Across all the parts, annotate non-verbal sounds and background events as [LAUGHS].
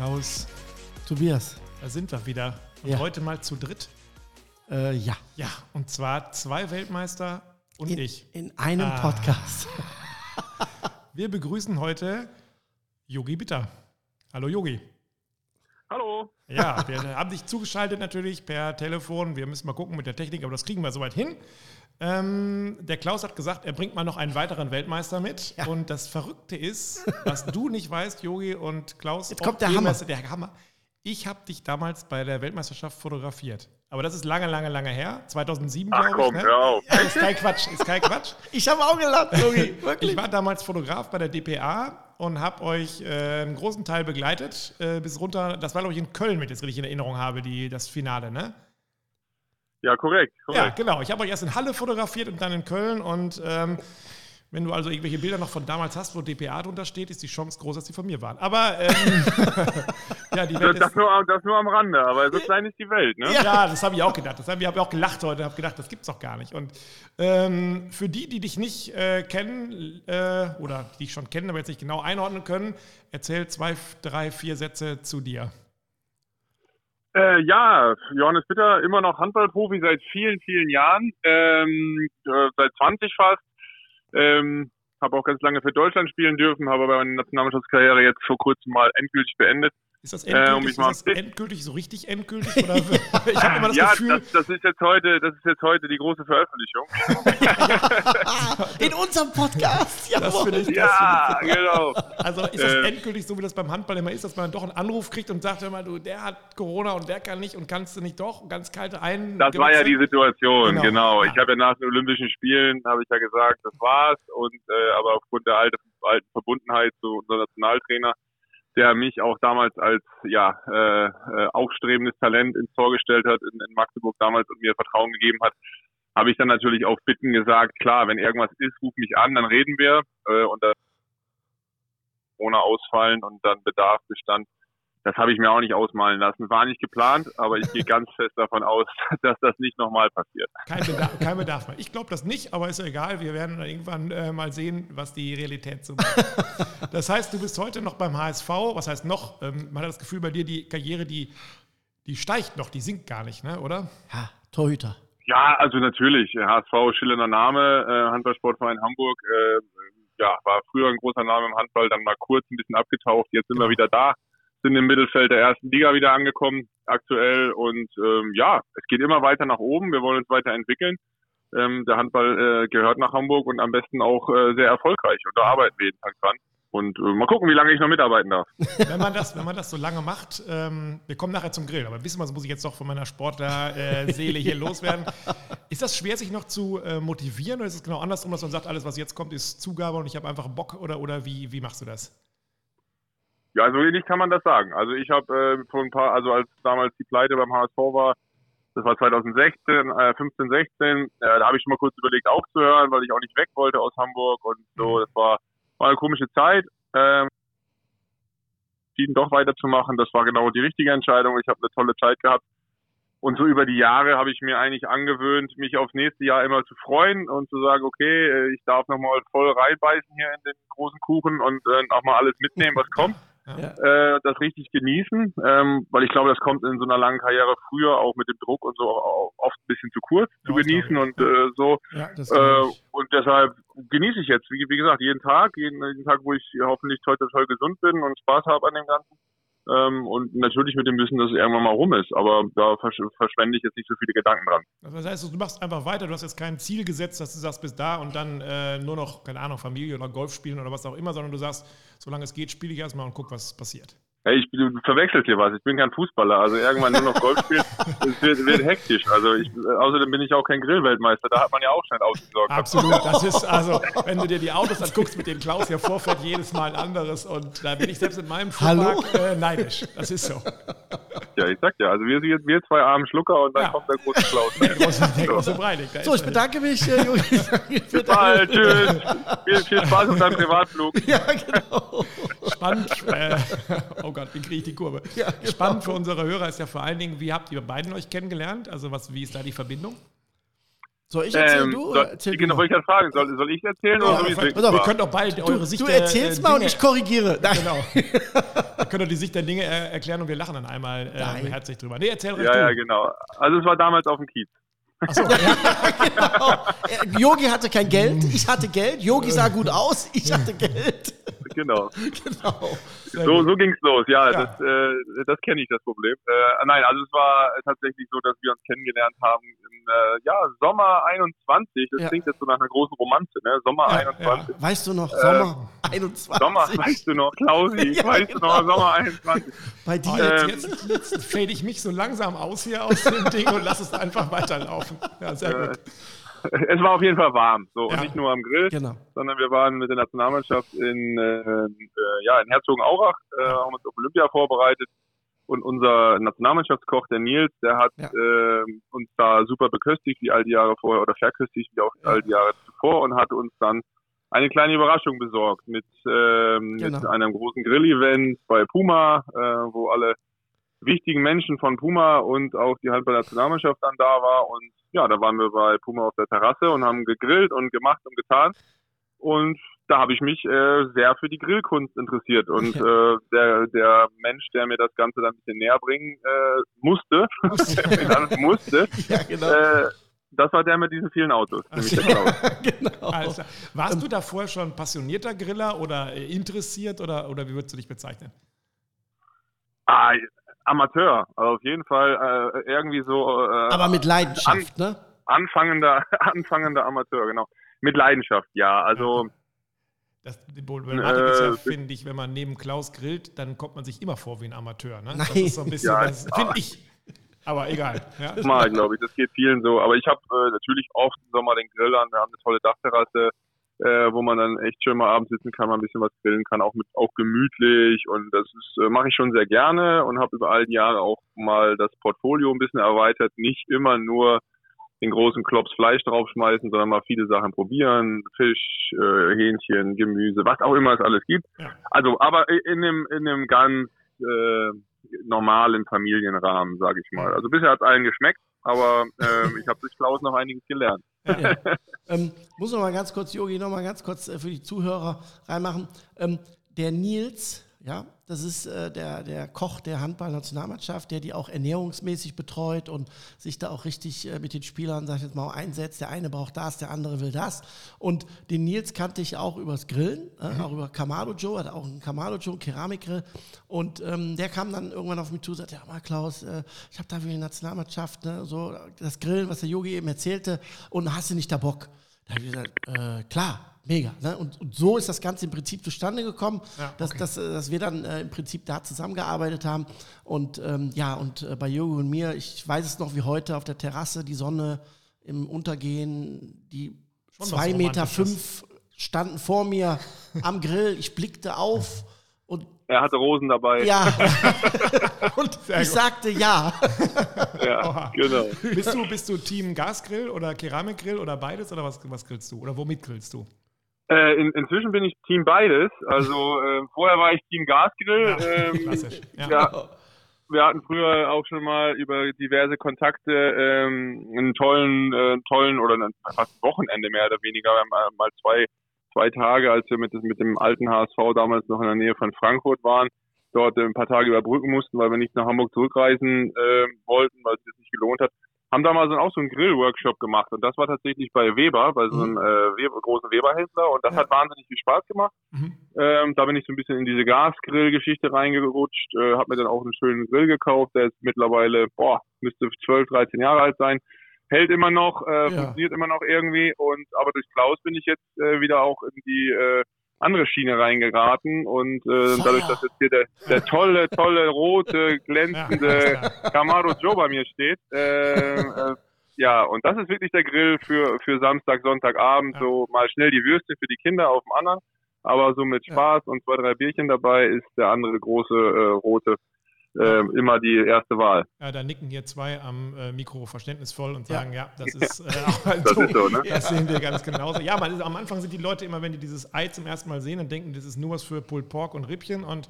Klaus, Tobias. da sind wir wieder. Und Ja. heute mal zu dritt. Äh, ja. Ja, und zwar zwei Weltmeister und In, ich. in einem Ah. Podcast. [LAUGHS] Wir begrüßen heute Yogi Bitter. Hallo Yogi. Hallo. Ja, wir haben dich zugeschaltet natürlich per Telefon. Wir müssen mal gucken mit der Technik, aber das kriegen wir soweit hin. Ähm, der Klaus hat gesagt, er bringt mal noch einen weiteren Weltmeister mit. Ja. Und das Verrückte ist, was du nicht weißt, Yogi und Klaus. Jetzt kommt der Hammer. Der Hammer. Ich habe dich damals bei der Weltmeisterschaft fotografiert. Aber das ist lange, lange, lange her. 2007, Ach glaube ich. komm, Ne? auf. Ja, ist kein Quatsch, ist kein Quatsch. [LAUGHS] Ich habe auch gelacht, Yogi. [LAUGHS] Wirklich. Ich war damals Fotograf bei der DPA und habe euch äh, einen großen Teil begleitet äh, bis runter. Das war, glaube ich, in Köln, wenn ich das richtig in Erinnerung habe, die, das Finale, ne? Ja, korrekt. Ja, korrekt. genau. Ich habe euch erst in Halle fotografiert und dann in Köln. Und ähm, wenn du also irgendwelche Bilder noch von damals hast, wo DPA drunter steht, ist die Chance groß, dass die von mir waren. Aber ähm, [LAUGHS] ja, die Das, Welt das, ist. nur, am- das nur am Rande, aber so klein ist die Welt, ne? Ja, das habe ich auch gedacht. Das habe ich habe auch gelacht heute und habe gedacht, das gibt's doch gar nicht. Und ähm, für die, die dich nicht äh, kennen äh, oder die dich schon kennen, aber jetzt nicht genau einordnen können, erzähl zwei, drei, vier Sätze zu dir. Äh, ja, Johannes Bitter, immer noch Handballprofi seit vielen, vielen Jahren, ähm, äh, seit 20 fast. Ähm, habe auch ganz lange für Deutschland spielen dürfen, habe aber meine Nationalmannschaftskarriere jetzt vor kurzem mal endgültig beendet. Ist das Äh, um endgültig, mich ist mal das endgültig so richtig endgültig? Oder [LAUGHS] ich habe immer das ja, Gefühl, das, das ist jetzt heute, das ist jetzt heute die große Veröffentlichung. [LAUGHS] In unserem Podcast. das Jawohl. finde ich, das Ja, finde ich genau. Also ist das Äh. endgültig so, wie das beim Handball immer ist, dass man doch einen Anruf kriegt und sagt immer, du, der hat Corona und der kann nicht und kannst du nicht doch? Ganz kalte ein. Das war ja die Situation, Genau. genau. Ja. Ich habe ja nach den Olympischen Spielen, habe ich ja gesagt, das war's. Und äh, aber aufgrund der alten, alten Verbundenheit zu unserem Nationaltrainer, der mich auch damals als ja äh, äh, aufstrebendes Talent ins Tor gestellt hat in, in Magdeburg damals und mir Vertrauen gegeben hat, habe ich dann natürlich auf Bitten gesagt, klar, wenn irgendwas ist, ruf mich an, dann reden wir. Äh, und das ohne ausfallen und dann Bedarf bestand. Das habe ich mir auch nicht ausmalen lassen. War nicht geplant, aber ich gehe ganz fest davon aus, [LAUGHS] dass das nicht nochmal passiert. Kein Bedarf, kein Bedarf mehr. Ich glaube das nicht, aber ist ja egal. Wir werden dann irgendwann äh, mal sehen, was die Realität so macht. [LAUGHS] Das heißt, du bist heute noch beim HSV. Was heißt noch? Ähm, man hat das Gefühl, bei dir die Karriere, die, die steigt noch, die sinkt gar nicht, ne? oder? Ja, Torhüter. Ja, also natürlich. HSV, schillernder Name, äh, Handballsportverein Hamburg. Äh, ja, war früher ein großer Name im Handball, dann mal kurz ein bisschen abgetaucht. Jetzt sind wir wieder da, sind im Mittelfeld der ersten Liga wieder angekommen aktuell. Und ähm, ja, es geht immer weiter nach oben. Wir wollen uns weiterentwickeln. Ähm, der Handball äh, gehört nach Hamburg und am besten auch äh, sehr erfolgreich. Und da arbeiten wir jeden Tag dran. Und äh, mal gucken, wie lange ich noch mitarbeiten darf. [LAUGHS] Wenn man das, wenn man das so lange macht, ähm, wir kommen nachher zum Grill, aber ein bisschen was muss ich jetzt doch von meiner Sportler-Seele hier [LAUGHS] loswerden. Ist das schwer, sich noch zu äh, motivieren oder ist es genau andersrum, dass man sagt, alles, was jetzt kommt, ist Zugabe und ich habe einfach Bock oder, oder wie, wie machst du das? Ja, so ähnlich kann man das sagen. Also ich habe äh, vor ein paar, also als damals die Pleite beim HSV war, das war 2016, äh, 15, 16, äh, da habe ich schon mal kurz überlegt aufzuhören, weil ich auch nicht weg wollte aus Hamburg und so. Das war, war eine komische Zeit. Ähm, entschieden doch weiterzumachen. Das war genau die richtige Entscheidung. Ich habe eine tolle Zeit gehabt. Und so über die Jahre habe ich mir eigentlich angewöhnt, mich aufs nächste Jahr immer zu freuen und zu sagen, okay, äh, ich darf nochmal voll reinbeißen hier in den großen Kuchen und äh, auch mal alles mitnehmen, was kommt Ja. äh, das richtig genießen, ähm, weil ich glaube, das kommt in so einer langen Karriere früher auch mit dem Druck und so oft ein bisschen zu kurz zu Ja, das genießen und äh, so. Ja, Äh, und deshalb genieße ich jetzt, wie, wie gesagt, jeden Tag, jeden, jeden Tag, wo ich hoffentlich heute toll gesund bin und Spaß habe an dem Ganzen. Ähm, und natürlich mit dem Wissen, dass es irgendwann mal rum ist. Aber da versch verschwende ich jetzt nicht so viele Gedanken dran. Das heißt, du machst einfach weiter, du hast jetzt kein Ziel gesetzt, dass du sagst, bis da und dann äh, nur noch, keine Ahnung, Familie oder Golf spielen oder was auch immer, sondern du sagst, solange es geht, spiele ich erstmal und guck, was passiert. Hey, ich, du verwechselst hier was. Ich bin kein Fußballer. Also irgendwann nur noch Golf spielen, [LAUGHS] es wird, wird hektisch. Also ich, außerdem bin ich auch kein Grillweltmeister. Da hat man ja auch schnell ausgesorgt. Absolut. [LAUGHS] Das ist also, wenn du dir die Autos anguckst, mit denen Klaus hier vorfährt, jedes Mal ein anderes. Und da bin ich selbst in meinem Hallo? Fuhrpark äh, neidisch. Das ist so. Ja, ich sag ja. Also wir, wir, wir zwei armen Schlucker und dann Ja. kommt der große Klaus. Der große, der große Breinig. So, ich bedanke mich, äh, [LAUGHS] für Bye, deine- [LAUGHS] tschüss. Viel, viel Spaß auf deinem Privatflug. Ja, genau. Spannend. Äh, [LAUGHS] oh Gott, wie kriege ich die Kurve? Ja, genau. Spannend für unsere Hörer ist ja vor allen Dingen, wie habt ihr beiden euch kennengelernt? Also was, wie ist da die Verbindung? Soll ich erzählen? Ähm, du? soll, Erzähl genau, wollte ich gerade fragen, soll, soll ich erzählen Ja, oder soll ich pass auf, Wir können doch beide eure Du, Sicht du erzählst äh, mal und ich korrigiere. Nein. Genau. [LAUGHS] Wir können doch die Sicht der Dinge äh, erklären und wir lachen dann einmal äh, herzlich drüber. Nee, erzähl ruhig Ja, du. ja, genau. Also es war damals auf dem Kiez. Achso, [LAUGHS] ja. genau. Äh, Yogi hatte kein Geld, ich hatte Geld. Yogi sah gut aus, ich hatte Geld. [LAUGHS] Genau. genau. So, so ging's los, ja, Ja. das, äh, das kenne ich, das Problem. Äh, nein, also es war tatsächlich so, dass wir uns kennengelernt haben im äh, ja, Sommer 21. Das Ja. klingt jetzt so nach einer großen Romanze, ne? Sommer Ja, 21. Weißt du noch, Sommer 21? Sommer, weißt du noch, Klausi, [LAUGHS] weißt du noch, genau. Sommer 21. Bei dir. jetzt, jetzt, jetzt fade ich mich so langsam aus hier aus dem Ding und lass es einfach weiterlaufen. Ja, sehr Äh, gut. [LAUGHS] Es war auf jeden Fall warm, so, und Ja. nicht nur am Grill, Genau. sondern wir waren mit der Nationalmannschaft in, äh, äh, ja, in Herzogenaurach, äh, haben uns auf Olympia vorbereitet und unser Nationalmannschaftskoch, der Nils, der hat Ja. äh, uns da super beköstigt, wie all die Jahre vorher, oder verköstigt, wie auch all die Jahre zuvor und hat uns dann eine kleine Überraschung besorgt mit, ähm, mit Genau. einem großen Grill-Event bei Puma, äh, wo alle wichtigen Menschen von Puma und auch die Handball-Nationalmannschaft dann da war. Und ja, da waren wir bei Puma auf der Terrasse und haben gegrillt und gemacht und getan. Und da habe ich mich äh, sehr für die Grillkunst interessiert. Und äh, der, der Mensch, der mir das Ganze dann ein bisschen näher bringen äh, musste, [LAUGHS] musste, [LAUGHS] Ja, genau. äh, das war der mit diesen vielen Autos. nämlich der Klaus. [LAUGHS] genau. Klar. Warst du da vorher schon passionierter Griller oder äh, interessiert oder, oder wie würdest du dich bezeichnen? Ah, Amateur, also auf jeden Fall äh, irgendwie so äh, Aber mit Leidenschaft, ne? anfangender, [LAUGHS] anfangender Amateur, genau. Mit Leidenschaft, ja. Also Das, die Problematik ist ja, Äh, finde ich, wenn man neben Klaus grillt, dann kommt man sich immer vor wie ein Amateur. Ne? Das Nein. ist so ein bisschen, Ja, das finde ich. Aber egal. Ja. mal, glaube ich, das geht vielen so. Aber ich habe äh, natürlich oft im Sommer den Grill an. Wir haben eine tolle Dachterrasse, äh, wo man dann echt schön mal abends sitzen kann, mal ein bisschen was grillen kann, auch mit auch gemütlich. Und das ist äh, mache ich schon sehr gerne und habe über all die Jahre auch mal das Portfolio ein bisschen erweitert. Nicht immer nur den großen Klops Fleisch draufschmeißen, sondern mal viele Sachen probieren. Fisch, äh, Hähnchen, Gemüse, was auch immer es alles gibt. Ja. Also, aber in einem, in einem ganz äh, normalen Familienrahmen, sage ich mal. Also bisher hat es allen geschmeckt, aber ähm, ich habe durch Klaus noch einiges gelernt. Ja. [LAUGHS] ähm, muss noch mal ganz kurz, Yogi, noch mal ganz kurz äh, für die Zuhörer reinmachen. Ähm, der Nils, ja, das ist äh, der, der Koch der Handballnationalmannschaft, der die auch ernährungsmäßig betreut und sich da auch richtig äh, mit den Spielern, sag ich jetzt mal, einsetzt. Der eine braucht das, der andere will das. Und den Nils kannte ich auch übers Grillen, äh, auch über Kamado Joe, hat auch einen Kamado Joe, einen Keramikgrill. Und ähm, der kam dann irgendwann auf mich zu und sagte, ja mal Klaus, äh, ich habe da für die Nationalmannschaft, ne, so das Grillen, was der Yogi eben erzählte, und hast du nicht da Bock? Da habe ich gesagt, äh, klar, mega. Ne? Und, und so ist das Ganze im Prinzip zustande gekommen, Ja, dass, okay. dass, äh, dass wir dann äh, im Prinzip da zusammengearbeitet haben. Und ähm, ja, und äh, bei Yogi und mir, ich weiß es noch wie heute auf der Terrasse, die Sonne im Untergehen, die Schon was zwei Meter Romantisches. fünf standen vor mir am Grill. Ich blickte auf und Er hatte Rosen dabei. ja, [LAUGHS] [LAUGHS] und Sehr ich gut. sagte ja. Ja, [LAUGHS] genau. Bist du, bist du Team Gasgrill oder Keramikgrill oder beides oder was, was grillst du? Oder womit grillst du? Äh, in, inzwischen bin ich Team beides. Also [LAUGHS] äh, vorher war ich Team Gasgrill. ähm, Klassisch. Ja. ja. wir hatten früher auch schon mal über diverse Kontakte ähm, einen tollen, äh, tollen oder einen, fast ein Wochenende mehr oder weniger. Wir haben äh, mal zwei, zwei Tage, als wir mit, mit dem alten HSV damals noch in der Nähe von Frankfurt waren, dort äh, ein paar Tage überbrücken mussten, weil wir nicht nach Hamburg zurückreisen äh, wollten, weil es sich nicht gelohnt hat. Haben da mal so, auch so einen Grill-Workshop gemacht und das war tatsächlich bei Weber, bei so einem äh, Weber, großen Weberhändler und das Ja. hat wahnsinnig viel Spaß gemacht. Mhm. Ähm, da bin ich so ein bisschen in diese Gasgrill-Geschichte reingerutscht, äh, habe mir dann auch einen schönen Grill gekauft, der ist mittlerweile, boah, müsste 12, 13 Jahre alt sein, hält immer noch, äh, Ja. funktioniert immer noch irgendwie und aber durch Klaus bin ich jetzt äh, wieder auch in die äh, andere Schiene reingeraten und äh, dadurch, dass jetzt hier der, der tolle, tolle, rote, [LAUGHS] Ja, glänzende. Camaro Joe bei mir steht, äh, äh, ja, und das ist wirklich der Grill für, für Samstag, Sonntagabend, Ja. so mal schnell die Würste für die Kinder auf dem anderen. Aber so mit Ja. Spaß und zwei, drei Bierchen dabei ist der andere große äh, rote äh, immer die erste Wahl. Ja, da nicken hier zwei am äh, Mikro verständnisvoll und Ja. sagen, ja, das ist äh, [LAUGHS] auch halt Das so. ist so, ne? Das sehen wir ganz genauso. Ja, man, am Anfang sind die Leute immer, wenn die dieses Ei zum ersten Mal sehen, dann denken, das ist nur was für Pulled Pork und Rippchen und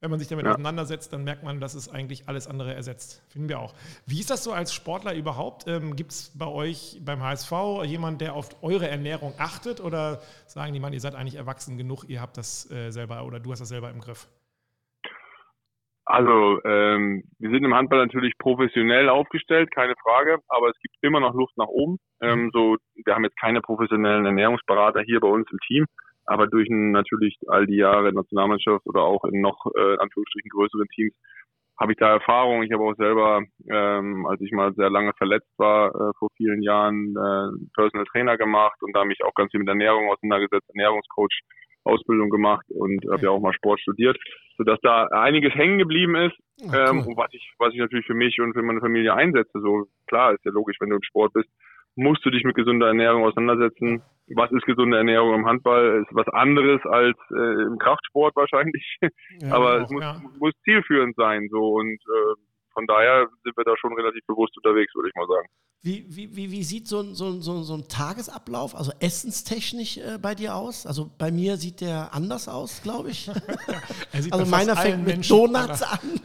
wenn man sich damit ja. auseinandersetzt, dann merkt man, dass es eigentlich alles andere ersetzt. Finden wir auch. Wie ist das so als Sportler überhaupt? Ähm, Gibt es bei euch beim HSV jemanden, der auf eure Ernährung achtet? Oder sagen die, man, ihr seid eigentlich erwachsen genug, ihr habt das äh, selber oder du hast das selber im Griff? Also, ähm, wir sind im Handball natürlich professionell aufgestellt, keine Frage, aber es gibt immer noch Luft nach oben. Ähm, so, wir haben jetzt keine professionellen Ernährungsberater hier bei uns im Team, aber durch natürlich all die Jahre Nationalmannschaft oder auch in noch äh, Anführungsstrichen größeren Teams habe ich da Erfahrung. Ich habe auch selber, ähm, als ich mal sehr lange verletzt war, äh, vor vielen Jahren äh, Personal Trainer gemacht und da mich auch ganz viel mit Ernährung auseinandergesetzt, Ernährungscoach Ausbildung gemacht und habe ja auch mal Sport studiert, sodass da einiges hängen geblieben ist, Ach, ähm, was ich, was ich natürlich für mich und für meine Familie einsetze. So klar ist ja logisch, wenn du im Sport bist, musst du dich mit gesunder Ernährung auseinandersetzen. Was ist gesunde Ernährung im Handball? Ist was anderes als äh, im Kraftsport wahrscheinlich. Ja, Aber auch, es muss, ja. muss, zielführend sein. So und äh, von daher sind wir da schon relativ bewusst unterwegs, würde ich mal sagen. Wie, wie, wie, wie sieht so ein, so, ein, so, ein Tagesablauf, also essenstechnisch äh, bei dir aus? Also bei mir sieht der anders aus, glaube ich. [LAUGHS] also meiner fängt mit Menschen, Donuts an. [LAUGHS]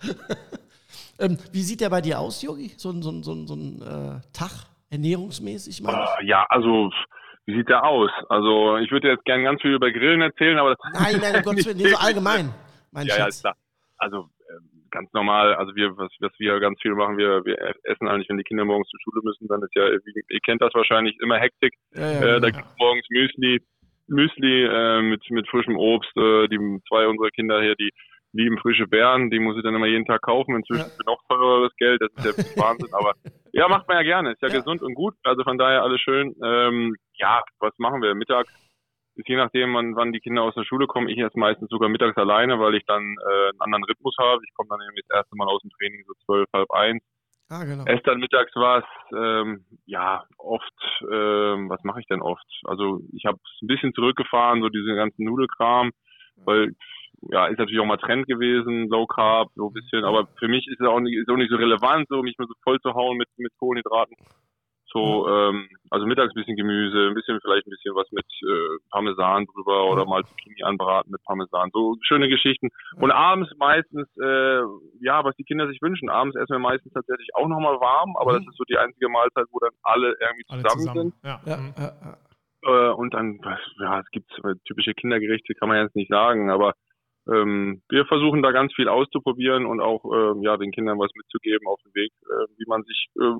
[LAUGHS] ähm, wie sieht der bei dir aus, Yogi? So, ein so, ein so, ein, so ein äh, Tag ernährungsmäßig? Meine uh, ja, also wie sieht der aus? Also ich würde jetzt gerne ganz viel über Grillen erzählen, aber das Nein, nein, um Gottes Willen, nee, so allgemein. Mein ja, Schatz. ja, klar. Also ganz normal, also wir, was, was wir ganz viel machen, wir, wir essen eigentlich, wenn die Kinder morgens zur Schule müssen, dann ist ja, ihr kennt das wahrscheinlich, immer Hektik. Ja, ja, äh, da gibt es morgens Müsli, Müsli äh, mit, mit frischem Obst. Äh, die zwei unserer Kinder hier, die lieben frische Beeren, die muss ich dann immer jeden Tag kaufen. Inzwischen ja. für noch teureres Geld, das ist ja [LAUGHS] Wahnsinn, aber ja, macht man ja gerne, ist ja, ja, gesund und gut, also von daher alles schön. Ähm, ja, was machen wir? Mittags ist je nachdem, wann, wann die Kinder aus der Schule kommen, ich erst meistens sogar mittags alleine, weil ich dann äh, einen anderen Rhythmus habe. Ich komme dann nämlich das erste Mal aus dem Training so zwölf, halb eins. Ah, genau. Esse dann mittags was, ähm, ja, oft, ähm, was mache ich denn oft? Also ich habe ein bisschen zurückgefahren, so diesen ganzen Nudelkram, weil ja, ist natürlich auch mal Trend gewesen, Low Carb, so ein bisschen, aber für mich ist es auch nicht, ist auch nicht so relevant, so mich mal so voll zu hauen mit, mit Kohlenhydraten. So, ähm, also mittags ein bisschen Gemüse, ein bisschen vielleicht ein bisschen was mit äh, Parmesan drüber oder mal Zucchini anbraten mit Parmesan. So schöne Geschichten. Und abends meistens, äh, ja, was die Kinder sich wünschen. Abends essen wir meistens tatsächlich auch nochmal warm, aber mhm. das ist so die einzige Mahlzeit, wo dann alle irgendwie zusammen, alle zusammen. sind. Ja. Ja, mhm. ja, äh, und dann, ja, es gibt typische Kindergerichte, kann man jetzt nicht sagen, aber ähm, wir versuchen da ganz viel auszuprobieren und auch äh, ja den Kindern was mitzugeben auf dem Weg, äh, wie man sich äh,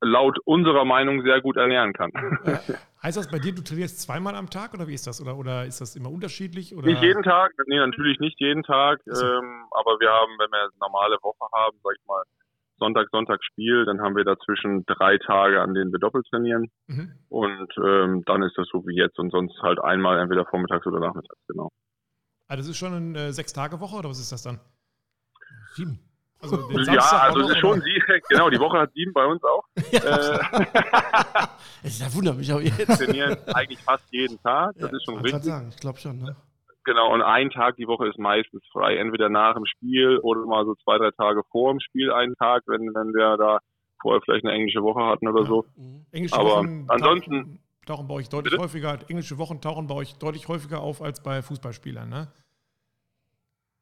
laut unserer Meinung sehr gut ernähren kann. Ja. [LAUGHS] Heißt das bei dir, du trainierst zweimal am Tag oder wie ist das? Oder, oder ist das immer unterschiedlich? Oder? Nicht jeden Tag, nee, natürlich nicht jeden Tag. So. Ähm, aber wir haben, wenn wir eine normale Woche haben, sag ich mal, Sonntag, Sonntag Spiel, dann haben wir dazwischen drei Tage, an denen wir doppelt trainieren. Mhm. Und ähm, dann ist das so wie jetzt und sonst halt einmal entweder vormittags oder nachmittags, genau. Also das ist schon eine äh, Sechs-Tage-Woche oder was ist das dann? Sieben. Also ja, also es ist schon sie, genau, die Woche hat sieben bei uns auch. [LAUGHS] Ja. Äh, da wundert mich auch jetzt. Wir trainieren eigentlich fast jeden Tag, das ja, ist schon richtig. Sagen, ich glaube schon, ne? Genau, und ein Tag die Woche ist meistens frei, entweder nach dem Spiel oder mal so zwei, drei Tage vor dem Spiel einen Tag, wenn, wenn wir da vorher vielleicht eine englische Woche hatten oder ja. so. Mhm. Englische Aber Wochen ansonsten tauchen bei euch deutlich bitte? häufiger, englische Wochen tauchen bei euch deutlich häufiger auf als bei Fußballspielern, ne?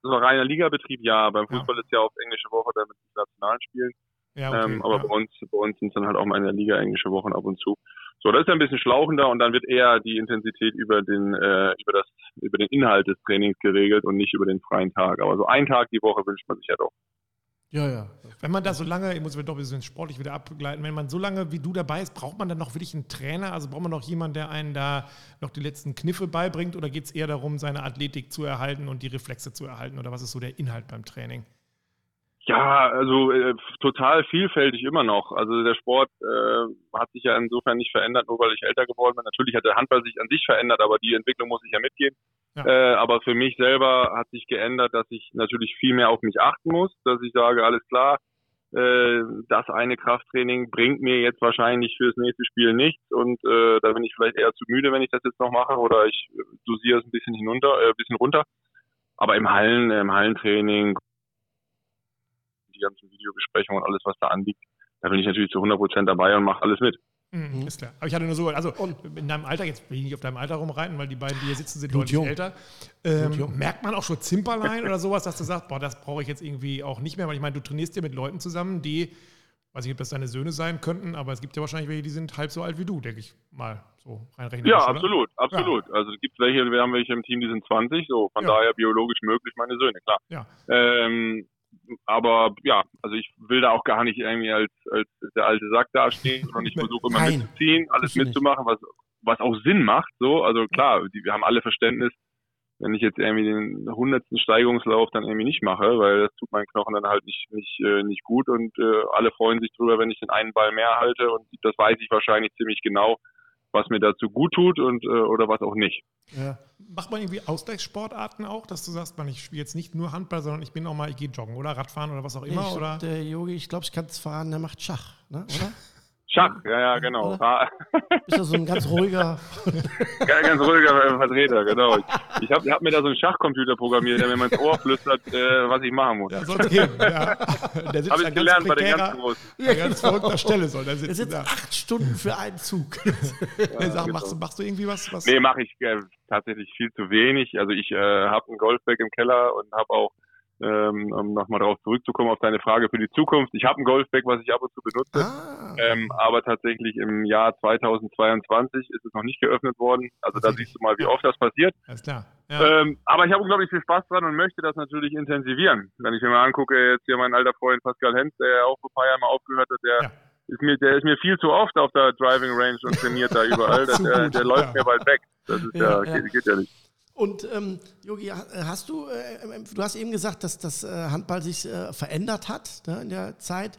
So ein reiner Ligabetrieb, ja. Beim Fußball ja. ist ja auf englische Woche dann mit den nationalen Spielen. Ja, okay, ähm, aber ja. bei uns, bei uns sind es dann halt auch mal in der Liga englische Wochen ab und zu. So, das ist ein bisschen schlauchender und dann wird eher die Intensität über den, äh, über das, über den Inhalt des Trainings geregelt und nicht über den freien Tag. Aber so einen Tag die Woche wünscht man sich ja doch. Ja, ja. Wenn man da so lange, ich muss doch ein bisschen sportlich wieder abgleiten, wenn man so lange wie du dabei ist, braucht man dann noch wirklich einen Trainer? Also braucht man noch jemanden, der einen da noch die letzten Kniffe beibringt oder geht es eher darum, seine Athletik zu erhalten und die Reflexe zu erhalten? Oder was ist so der Inhalt beim Training? Ja, also äh, total vielfältig immer noch. Also der Sport äh, hat sich ja insofern nicht verändert, nur weil ich älter geworden bin. Natürlich hat der Handball sich an sich verändert, aber die Entwicklung muss ich ja mitgehen. Ja. Äh, aber für mich selber hat sich geändert, dass ich natürlich viel mehr auf mich achten muss, dass ich sage, alles klar, äh, das eine Krafttraining bringt mir jetzt wahrscheinlich fürs nächste Spiel nichts und äh, da bin ich vielleicht eher zu müde, wenn ich das jetzt noch mache oder ich dosiere es ein bisschen hinunter, äh, ein bisschen runter. Aber im Hallen, im Hallentraining die ganzen Videobesprechungen und alles, was da anliegt, da bin ich natürlich zu 100 Prozent dabei und mache alles mit. Mhm, ist klar. Aber ich hatte nur so, also in deinem Alter, jetzt will ich nicht auf deinem Alter rumreiten, weil die beiden, die hier sitzen, sind deutlich jung. älter. Ähm, merkt man auch schon Zimperlein oder sowas, dass du sagst, boah, das brauche ich jetzt irgendwie auch nicht mehr, weil ich meine, du trainierst ja mit Leuten zusammen, die, weiß ich, ob das deine Söhne sein könnten, aber es gibt ja wahrscheinlich welche, die sind halb so alt wie du, denke ich mal. So rein rechnerisch, Ja, oder? absolut, absolut. Also es gibt welche, wir haben welche im Team, die sind 20, so von Ja. daher biologisch möglich meine Söhne, klar. Ja. Ähm, aber ja, also ich will da auch gar nicht irgendwie als, als der alte Sack dastehen, sondern ich versuche immer Nein, mitzuziehen, alles mitzumachen, was, was auch Sinn macht. So, also klar, die, wir haben alle Verständnis, wenn ich jetzt irgendwie den hundertsten Steigerungslauf dann irgendwie nicht mache, weil das tut meinen Knochen dann halt nicht nicht äh, nicht gut und äh, alle freuen sich drüber, wenn ich den einen Ball mehr halte und das weiß ich wahrscheinlich ziemlich genau, was mir dazu gut tut und äh, oder was auch nicht. Ja. Macht man irgendwie Ausgleichssportarten auch, dass du sagst, man, ich spiele jetzt nicht nur Handball, sondern ich bin auch mal, ich gehe joggen oder Radfahren oder was auch immer? ich, oder? Der Yogi, ich glaube, ich kann es verraten, der macht Schach, ne? oder? [LAUGHS] Schach, ja, ja, genau. Ah, [LAUGHS] Bist du so ein ganz ruhiger. [LAUGHS] Ganz, ganz ruhiger äh, Vertreter, genau. Ich, ich habe hab mir da so einen Schachcomputer programmiert, der mir ins Ohr flüstert, äh, was ich machen muss. Ja, sollte gehen. Ja. [LAUGHS] Der sitzt Habe an ich gelernt bei den ganz Großen. an ganz verrückter Stelle soll der Der sitzen. sitzt Ja. acht Stunden für einen Zug. Nee, sag, genau. machst, du, machst du irgendwie was? was Nee, mache ich äh, tatsächlich viel zu wenig. Also ich äh, habe ein Golfbag im Keller und habe auch, ähm, um nochmal darauf zurückzukommen, auf deine Frage für die Zukunft. Ich habe ein Golfbag, was ich ab und zu benutze. ah, Ähm, aber tatsächlich im Jahr 2022 ist es noch nicht geöffnet worden. Also da siehst du mal, wie oft das passiert. Alles klar. Ja. Ähm, aber ich habe unglaublich viel Spaß dran und möchte das natürlich intensivieren. Wenn ich mir mal angucke, jetzt hier mein alter Freund Pascal Hens, der ja auch vor ein paar Jahren mal aufgehört hat, der Ja. ist mir, der ist mir viel zu oft auf der Driving Range und trainiert da überall. [LAUGHS] Der, der, gut, der läuft mir bald weg. Das ist Ja, ja, ja. Geht, geht ja nicht. Und ähm, Yogi, ha- hast du, äh, äh, du hast eben gesagt, dass das äh, Handball sich äh, verändert hat ne, in der Zeit.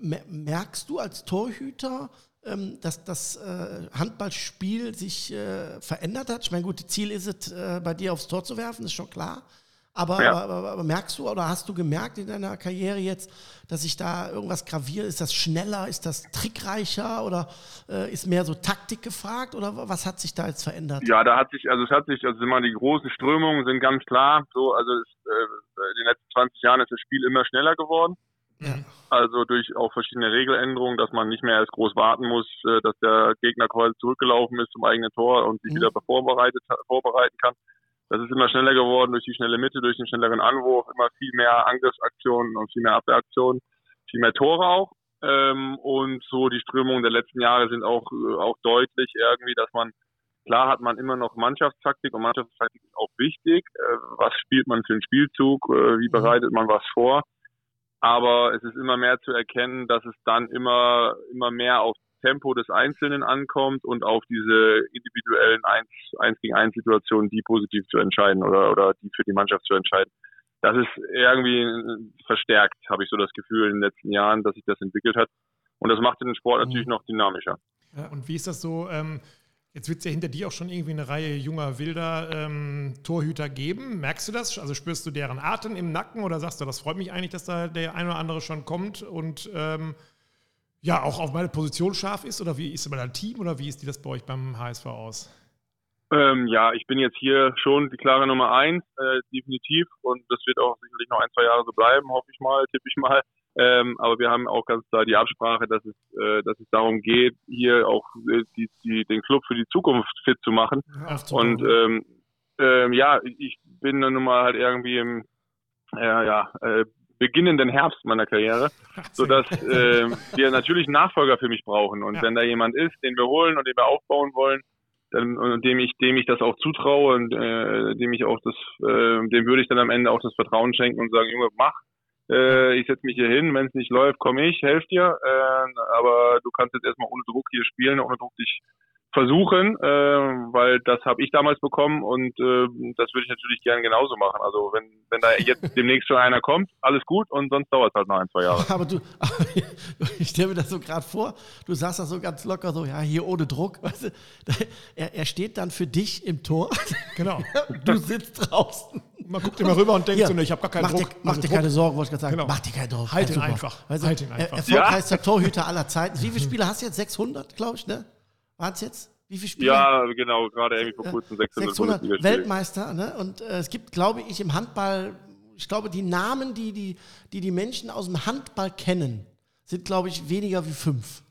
Merkst du als Torhüter, ähm, dass das äh, Handballspiel sich äh, verändert hat? Ich meine, gut, Ziel ist es, äh, bei dir aufs Tor zu werfen, ist schon klar. Aber, Ja. aber, aber, aber merkst du oder hast du gemerkt in deiner Karriere jetzt, dass sich da irgendwas graviert? Ist das schneller? Ist das trickreicher? Oder äh, ist mehr so Taktik gefragt? Oder was hat sich da jetzt verändert? Ja, da hat sich, also es hat sich, also immer die großen Strömungen sind ganz klar. So, also es, äh, in den letzten 20 Jahren ist das Spiel immer schneller geworden. Ja. Also durch auch verschiedene Regeländerungen, dass man nicht mehr erst groß warten muss, äh, dass der Gegner quasi zurückgelaufen ist zum eigenen Tor und sich Mhm. wieder vorbereitet, vorbereiten kann. Das ist immer schneller geworden durch die schnelle Mitte, durch den schnelleren Anwurf, immer viel mehr Angriffsaktionen und viel mehr Abwehraktionen, viel mehr Tore auch. Ähm, und so die Strömungen der letzten Jahre sind auch, äh, auch deutlich irgendwie, dass man, klar hat man immer noch Mannschaftstaktik und Mannschaftstaktik ist auch wichtig. Äh, was spielt man für einen Spielzug? Äh, wie bereitet man was vor? aber es ist immer mehr zu erkennen, dass es dann immer, immer mehr auf Tempo des Einzelnen ankommt und auf diese individuellen 1, 1 gegen 1 Situationen, die positiv zu entscheiden oder, oder die für die Mannschaft zu entscheiden. Das ist irgendwie verstärkt, habe ich so das Gefühl in den letzten Jahren, dass sich das entwickelt hat. Und das macht den Sport natürlich noch dynamischer. Und wie ist das so? Ähm, jetzt wird es ja hinter dir auch schon irgendwie eine Reihe junger, wilder ähm, Torhüter geben. Merkst du das? Also spürst du deren Atem im Nacken oder sagst du, das freut mich eigentlich, dass da der ein oder andere schon kommt und ähm, ja, auch auf meine Position scharf ist? Oder wie ist es bei deinem Team oder wie ist die das bei euch beim HSV aus? Ähm, ja, ich bin jetzt hier schon die klare Nummer eins, äh, definitiv. Und das wird auch sicherlich noch ein, zwei Jahre so bleiben, hoffe ich mal, [LAUGHS] tippe ich mal. Ähm, aber wir haben auch ganz klar die Absprache, dass es, äh, dass es darum geht, hier auch äh, die, die, den Club für die Zukunft fit zu machen. Aufzubauen. Und ähm, ähm, ja, ich bin dann nun mal halt irgendwie im äh, ja, äh, beginnenden Herbst meiner Karriere, sodass äh, wir natürlich einen Nachfolger für mich brauchen. Und Ja. wenn da jemand ist, den wir holen und den wir aufbauen wollen, dann, und dem ich, dem ich das auch zutraue und äh, dem ich auch das, äh, dem würde ich dann am Ende auch das Vertrauen schenken und sagen, Junge, mach. Äh, ich setze mich hier hin, wenn es nicht läuft, komme ich, helfe dir. Äh, aber du kannst jetzt erstmal ohne Druck hier spielen, ohne Druck dich versuchen, äh, weil das habe ich damals bekommen und äh, das würde ich natürlich gern genauso machen. Also wenn, wenn da jetzt [LAUGHS] demnächst schon einer kommt, alles gut und sonst dauert es halt noch ein, zwei Jahre. Aber du, [LAUGHS] ich stelle mir das so gerade vor, du sagst das so ganz locker, so, ja, hier ohne Druck. Weißt du, er, er steht dann für dich im Tor. [LAUGHS] Genau. Du sitzt draußen. Man guckt immer rüber und denkt Hier, so, ne, ich habe gar keinen mach Druck. Dir, mach dir Druck- keine Sorgen, wollte ich gerade sagen. Genau. Mach dir keine Druck. Halt Ja, ihn super. einfach. Weißt du, Halt ihn einfach. Er, erfolgreichster Torhüter aller Zeiten. Wie viele Spiele hast du jetzt? 600, glaube ich, ne? Waren es jetzt? Wie viele Spiele? Ja, genau, gerade irgendwie vor kurzem 600, 600 Bundesligaspiele. Weltmeister. Ne? Und äh, es gibt, glaube ich, im Handball, ich glaube, die Namen, die die, die, die Menschen aus dem Handball kennen, sind, glaube ich, weniger wie fünf.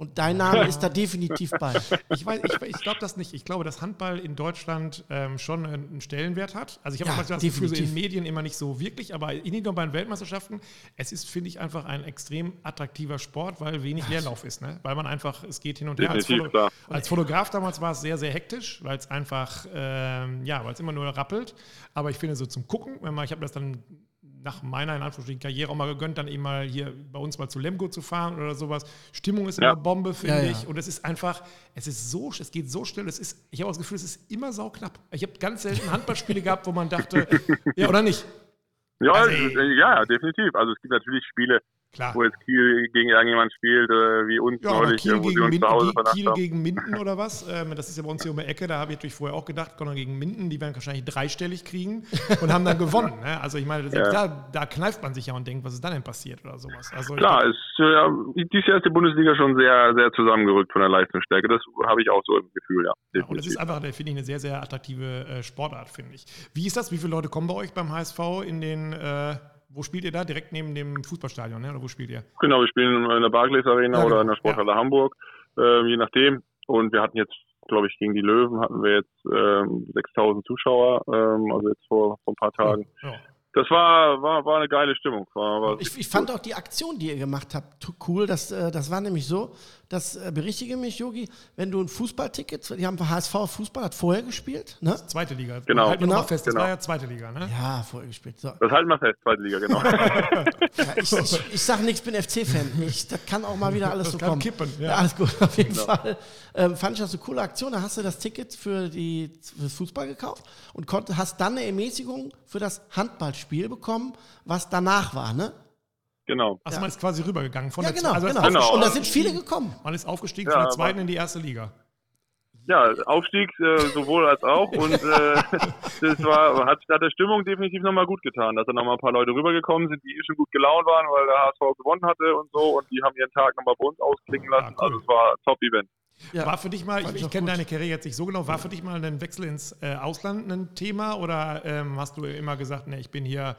Und dein Name ist da [LAUGHS] definitiv bei. Ich, weiß, ich, ich glaube das nicht. Ich glaube, dass Handball in Deutschland ähm, schon einen Stellenwert hat. Also ich habe Ja, das Gefühl, so in. Medien immer nicht so wirklich, aber nicht nur bei den Weltmeisterschaften. Es ist, finde ich, einfach ein extrem attraktiver Sport, weil wenig Leerlauf ist. Ne? Weil man einfach, es geht hin und her. Als, Definitiv, klar. als Fotograf damals war es sehr, sehr hektisch, weil es einfach, ähm, ja, weil es immer nur rappelt. Aber ich finde so zum Gucken, wenn man, ich habe das dann nach meiner in Anführungsstrichen Karriere auch mal gegönnt, dann eben mal hier bei uns mal zu Lemgo zu fahren oder sowas. Stimmung ist Ja. immer Bombe, finde Ja, ja. ich. Und es ist einfach, es ist so, es geht so schnell, es ist, ich habe das Gefühl, es ist immer sauknapp. Ich habe ganz selten Handballspiele gehabt, wo man dachte, [LAUGHS] ja oder nicht? Ja, Also, äh, ja, definitiv. Also es gibt natürlich Spiele, Klar. wo jetzt Kiel gegen irgendjemand spielt, äh, wie uns Ja, neulich, Kiel äh, gegen, uns Minden, Kiel, gegen Minden oder was? Ähm, das ist ja bei uns hier um die Ecke. Da habe ich natürlich vorher auch gedacht, Connor gegen Minden, die werden wahrscheinlich dreistellig kriegen und haben dann [LAUGHS] gewonnen. Ne? Also ich meine, Ja. da, da kneift man sich ja und denkt, was ist dann denn passiert oder sowas. Also Klar, es, äh, dieses Jahr ist die Bundesliga schon sehr, sehr zusammengerückt von der Leistungsstärke. Das habe ich auch so im Gefühl, ja. Ja, und definitiv. ist einfach, finde ich, eine sehr, sehr attraktive äh, Sportart, finde ich. Wie ist das? Wie viele Leute kommen bei euch beim HSV in den, äh, wo spielt ihr da? Direkt neben dem Fußballstadion, ne? oder wo spielt ihr? Genau, wir spielen in der Barclays Arena Ja, oder genau. in der Sporthalle Hamburg, ähm, je nachdem. Und wir hatten jetzt, glaube ich, gegen die Löwen hatten wir jetzt ähm, 6000 Zuschauer, ähm, also jetzt vor, vor ein paar Tagen. Ja. Das war, war, war eine geile Stimmung. War, war Ich, ich fand auch die Aktion, die ihr gemacht habt, cool. Das, äh, das war nämlich so, das äh, berichtige mich, Yogi, wenn du ein Fußballticket, die haben HSV Fußball, hat vorher gespielt, ne? Zweite Liga. Genau. Halten Genau. fest, das Genau. war ja zweite Liga, ne? Ja, vorher gespielt. So. das halten wir fest, zweite Liga, genau. [LAUGHS] Ja, ich, ich, ich sage nichts, bin FC-Fan. Ich- Das kann auch mal wieder alles Das so kann kommen. kippen, ja. ja. Alles gut, auf jeden Fall. Ähm, fand ich das eine coole Aktion. Da hast du das Ticket für die fürs Fußball gekauft und konnt, hast dann eine Ermäßigung für das Handballspiel bekommen, was danach war, ne? Genau. Achso, man ist quasi rübergegangen von Ja, der genau, also genau. Genau. Und da sind viele gekommen. Man ist aufgestiegen Ja, von der zweiten in die erste Liga. Ja, Aufstieg äh, sowohl als auch und äh, [LAUGHS] das war hat, hat der Stimmung definitiv nochmal gut getan, dass da nochmal ein paar Leute rübergekommen sind, die eh schon gut gelaunt waren, weil der HSV gewonnen hatte und so und die haben ihren Tag nochmal bei uns ausklingen lassen. Ah, cool. Also es war ein Top-Event. Ja. War für dich mal, ich, ich kenne deine Karriere jetzt nicht so genau, war für dich mal ein Wechsel ins äh, Ausland ein Thema oder ähm, hast du immer gesagt, nee, ich bin hier,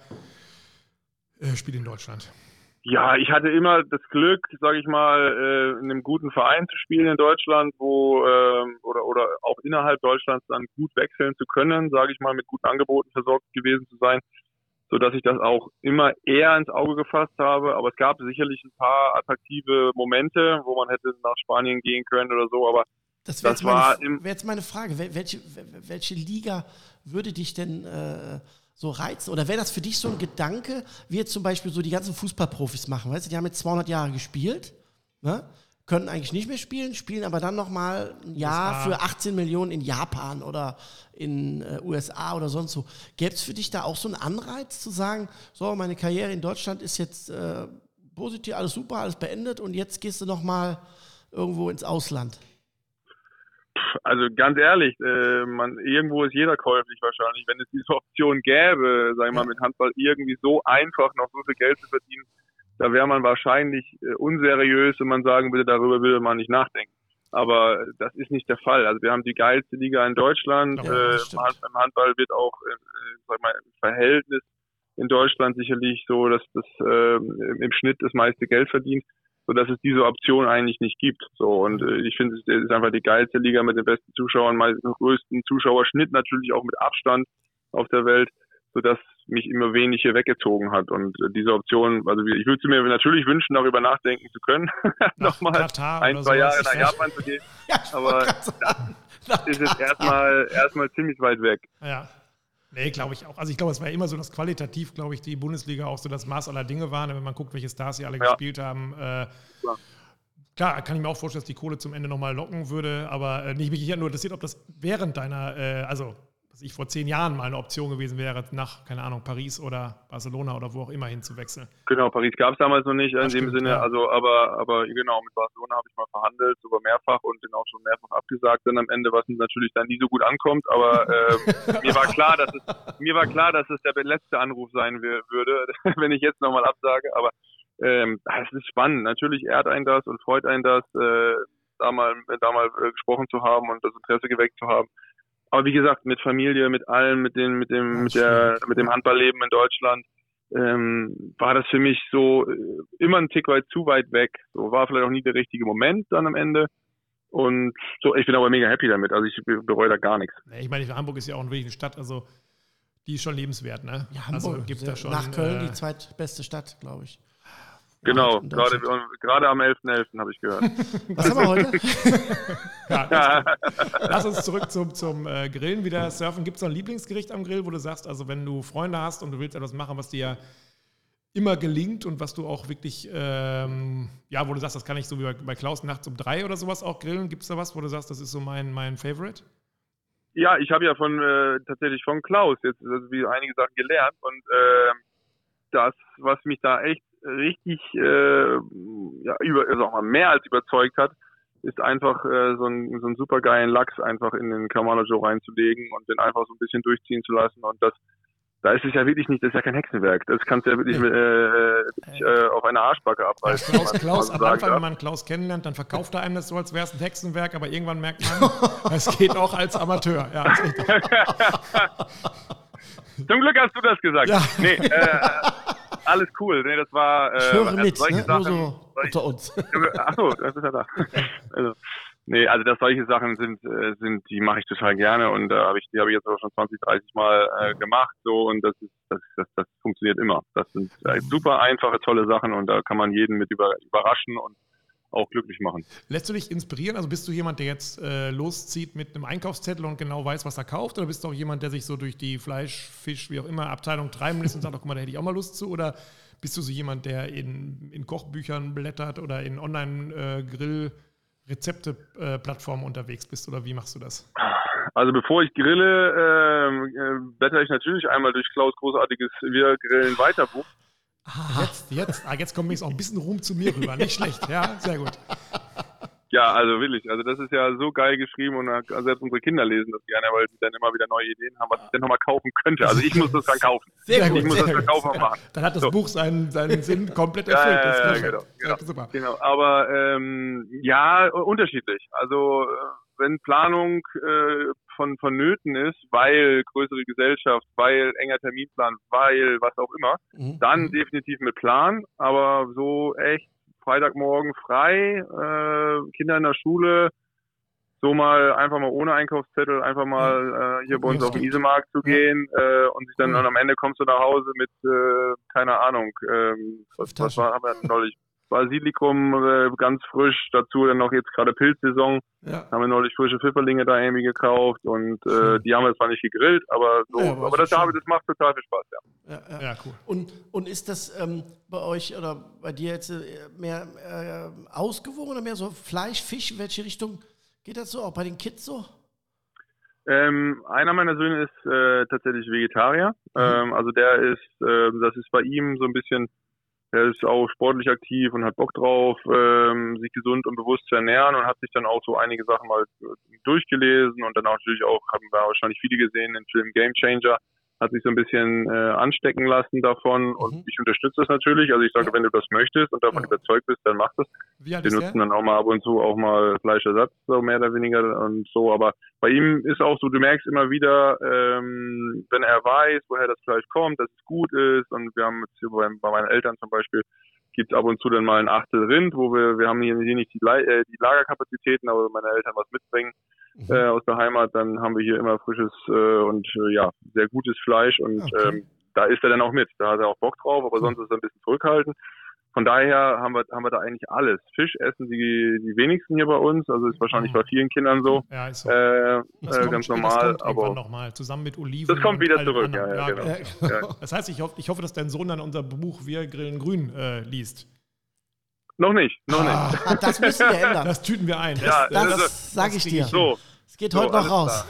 äh, spiele in Deutschland? Ja, ich hatte immer das Glück, sage ich mal, äh, in einem guten Verein zu spielen in Deutschland, wo ähm, oder oder auch innerhalb Deutschlands dann gut wechseln zu können, sage ich mal, mit guten Angeboten versorgt gewesen zu sein, so dass ich das auch immer eher ins Auge gefasst habe. Aber es gab sicherlich ein paar attraktive Momente, wo man hätte nach Spanien gehen können oder so. Aber Das wäre Das jetzt, meine- wär jetzt meine Frage. Wel- Welche, wel- welche Liga würde dich denn äh, so reizen? Oder wäre das für dich so ein Gedanke, wie jetzt zum Beispiel so die ganzen Fußballprofis machen? Weißt du, die haben jetzt 200 Jahre gespielt, ne? können eigentlich nicht mehr spielen, spielen aber dann nochmal ein Jahr für 18 Millionen in Japan oder in äh, USA oder sonst wo. Gäbe es für dich da auch so einen Anreiz zu sagen, so, meine Karriere in Deutschland ist jetzt äh, positiv, alles super, alles beendet und jetzt gehst du nochmal irgendwo ins Ausland? Also ganz ehrlich, äh, man, irgendwo ist jeder käuflich wahrscheinlich. Wenn es diese Option gäbe, sag ich mal, mit Handball irgendwie so einfach noch so viel Geld zu verdienen, da wäre man wahrscheinlich äh, unseriös, wenn man sagen würde, darüber würde man nicht nachdenken. Aber das ist nicht der Fall. Also wir haben die geilste Liga in Deutschland. Ja, äh, im Handball wird auch, äh, mal, im Verhältnis in Deutschland sicherlich so, dass das äh, im Schnitt das meiste Geld verdient so dass es diese Option eigentlich nicht gibt. So und äh, ich finde, es ist einfach die geilste Liga mit den besten Zuschauern, meist dem größten Zuschauerschnitt natürlich auch mit Abstand auf der Welt, so dass mich immer wenig hier weggezogen hat und äh, diese Option, also ich würde mir natürlich wünschen, darüber nachdenken zu können, [LAUGHS] nochmal Katar ein, zwei Jahre nach Japan zu gehen, [LAUGHS] Ja, Aber. Na, ist jetzt erstmal erstmal ziemlich weit weg. Ja. Nee, glaube ich auch. Also ich glaube, es war immer so, dass qualitativ, glaube ich, die Bundesliga auch so das Maß aller Dinge war. Wenn man guckt, welche Stars hier alle Ja. gespielt haben. Äh, klar, kann ich mir auch vorstellen, dass die Kohle zum Ende nochmal locken würde. Aber äh, nicht, mich hier nur interessiert, ob das während deiner, äh, also dass ich vor zehn Jahren mal eine Option gewesen wäre, nach, keine Ahnung, Paris oder Barcelona oder wo auch immer hinzuwechseln. Genau, Paris gab es damals noch nicht in Das dem stimmt, Sinne, ja. also aber aber genau, mit Barcelona habe ich mal verhandelt, sogar mehrfach und bin auch schon mehrfach abgesagt dann am Ende, was natürlich dann nie so gut ankommt, aber ähm, mir war klar, dass es mir war klar, dass es der letzte Anruf sein würde, [LAUGHS] wenn ich jetzt nochmal absage, aber ähm, es ist spannend. Natürlich ehrt einen das und freut einen das, äh, da mal, da mal äh, gesprochen zu haben und das Interesse geweckt zu haben. Aber wie gesagt, mit Familie, mit allem, mit dem, mit dem, mit der, mit dem Handballleben in Deutschland, ähm, war das für mich so äh, immer ein Tick weit zu weit weg. So war vielleicht auch nie der richtige Moment dann am Ende. Und so, ich bin aber mega happy damit. Also ich bereue da gar nichts. Ich meine, Hamburg ist ja auch eine wichtige Stadt, also die ist schon lebenswert, ne? Ja, Hamburg also gibt da schon, nach Köln äh, die zweitbeste Stadt, glaube ich. Genau, gerade, gerade am 11.11. .11. habe ich gehört. [LAUGHS] Was haben wir heute? [LAUGHS] ja, lass uns zurück zum, zum äh, Grillen wieder surfen. Gibt es noch ein Lieblingsgericht am Grill, wo du sagst, also wenn du Freunde hast und du willst etwas machen, was dir immer gelingt und was du auch wirklich, ähm, ja, wo du sagst, das kann ich so wie bei, bei Klaus nachts um drei oder sowas auch grillen. Gibt es da was, wo du sagst, das ist so mein, mein Favorite? Ja, ich habe ja von äh, tatsächlich von Klaus jetzt also wie einige Sachen gelernt und äh, das, was mich da echt richtig äh, ja, über, also auch mal mehr als überzeugt hat, ist einfach äh, so, ein, so einen supergeilen Lachs einfach in den Kamala Joe reinzulegen und den einfach so ein bisschen durchziehen zu lassen und das da ist es ja wirklich nicht, das ist ja kein Hexenwerk. Das kannst du ja wirklich, äh, wirklich äh, auf eine Arschbacke abreißen. Klaus, Klaus am Anfang, wenn man Klaus kennenlernt, dann verkauft er einem das so, als wäre es ein Hexenwerk, aber irgendwann merkt man, es geht auch als Amateur. Ja, [LAUGHS] Zum Glück hast du das gesagt. Ja. Nee, äh, alles cool. Nee, das war. Äh, ich höre mit, ne? Sachen, so unter uns. [LAUGHS] Achso, das ist ja da. Also, nee, also dass solche Sachen sind, äh, sind die mache ich total gerne und da äh, habe ich, die habe ich jetzt auch schon 20, 30 Mal äh, gemacht so und das ist, das, das, das funktioniert immer. Das sind äh, super einfache, tolle Sachen und da kann man jeden mit über, überraschen und auch glücklich machen. Lässt du dich inspirieren? Also bist du jemand, der jetzt äh, loszieht mit einem Einkaufszettel und genau weiß, was er kauft? Oder bist du auch jemand, der sich so durch die Fleisch, Fisch, wie auch immer, Abteilung treiben lässt und sagt, oh, guck mal, da hätte ich auch mal Lust zu? Oder bist du so jemand, der in, in Kochbüchern blättert oder in Online-Grill-Rezepte-Plattformen äh, unterwegs bist? Oder wie machst du das? Also bevor ich grille, ähm, äh, blätter ich natürlich einmal durch Klaus großartiges Wir grillen Weiterbuch Jetzt, jetzt, ah, jetzt kommt jetzt auch ein bisschen Ruhm zu mir rüber. Nicht schlecht, ja, sehr gut. Ja, also wirklich. Also das ist ja so geil geschrieben und selbst unsere Kinder lesen das gerne, weil sie dann immer wieder neue Ideen haben, was ich denn nochmal kaufen könnte. Also ich muss das dann kaufen. Sehr gut, ich muss das dann kaufen machen. Dann hat das so. Buch seinen, seinen Sinn komplett erfüllt. Ja, ja, ja, genau, genau, super. genau. Aber ähm, ja, unterschiedlich. Also wenn Planung äh, von vonnöten ist, weil größere Gesellschaft, weil enger Terminplan, weil was auch immer, mhm. dann mhm. definitiv mit Plan, aber so echt Freitagmorgen frei, äh, Kinder in der Schule, so mal einfach mal ohne Einkaufszettel, einfach mal äh, hier bei uns auf den Isemarkt zu gehen äh, und sich dann, dann am Ende kommst du nach Hause mit, äh, keine Ahnung, ähm, was, was war, haben wir neulich Basilikum äh, ganz frisch, dazu dann noch jetzt gerade Pilzsaison. Ja. Haben wir neulich frische Pfifferlinge da irgendwie gekauft und äh, die haben wir zwar nicht gegrillt, aber so, ja, aber, aber das, David, das macht total viel Spaß, ja. Ja, ja. cool. Und, und ist das ähm, bei euch oder bei dir jetzt äh, mehr äh, ausgewogen oder mehr so Fleisch, Fisch? In welche Richtung geht das so? Auch bei den Kids so? Ähm, einer meiner Söhne ist äh, tatsächlich Vegetarier. Mhm. Ähm, also der ist, äh, das ist bei ihm so ein bisschen er ist auch sportlich aktiv und hat Bock drauf, ähm, sich gesund und bewusst zu ernähren und hat sich dann auch so einige Sachen mal durchgelesen und dann auch natürlich auch, haben wir wahrscheinlich viele gesehen, den Film Game Changer, hat sich so ein bisschen äh, anstecken lassen davon und mhm. ich unterstütze das natürlich. Also ich sage, ja. wenn du das möchtest und davon ja. überzeugt bist, dann mach das. Wir nutzen dann auch mal ab und zu auch mal Fleischersatz, so mehr oder weniger und so. Aber bei ihm ist auch so, du merkst immer wieder, ähm, wenn er weiß, woher das Fleisch kommt, dass es gut ist und wir haben jetzt hier bei, bei meinen Eltern zum Beispiel gibt ab und zu dann mal ein Achtel Rind, wo wir, wir haben hier, nicht die, äh, die Lagerkapazitäten, aber wenn meine Eltern was mitbringen mhm. äh, aus der Heimat, dann haben wir hier immer frisches äh, und äh, ja, sehr gutes Fleisch und okay. ähm, da ist er dann auch mit. Da hat er auch Bock drauf, aber sonst ist er ein bisschen zurückhaltend. Von daher haben wir, haben wir da eigentlich alles. Fisch essen die, die wenigsten hier bei uns, also ist wahrscheinlich mhm. bei vielen Kindern so. Ja, ist so. Äh, äh, ganz normal. aber nochmal, zusammen mit Oliven. Das kommt wieder zurück, ja, ja, genau. ja. Das heißt, ich hoffe, ich hoffe, dass dein Sohn dann unser Buch Wir grillen grün äh, liest. Noch nicht, noch ah, nicht. Das müssen wir ändern. Das tüten wir ein. Das, das, das, das sage ich dir. So. Es geht so, heute noch raus.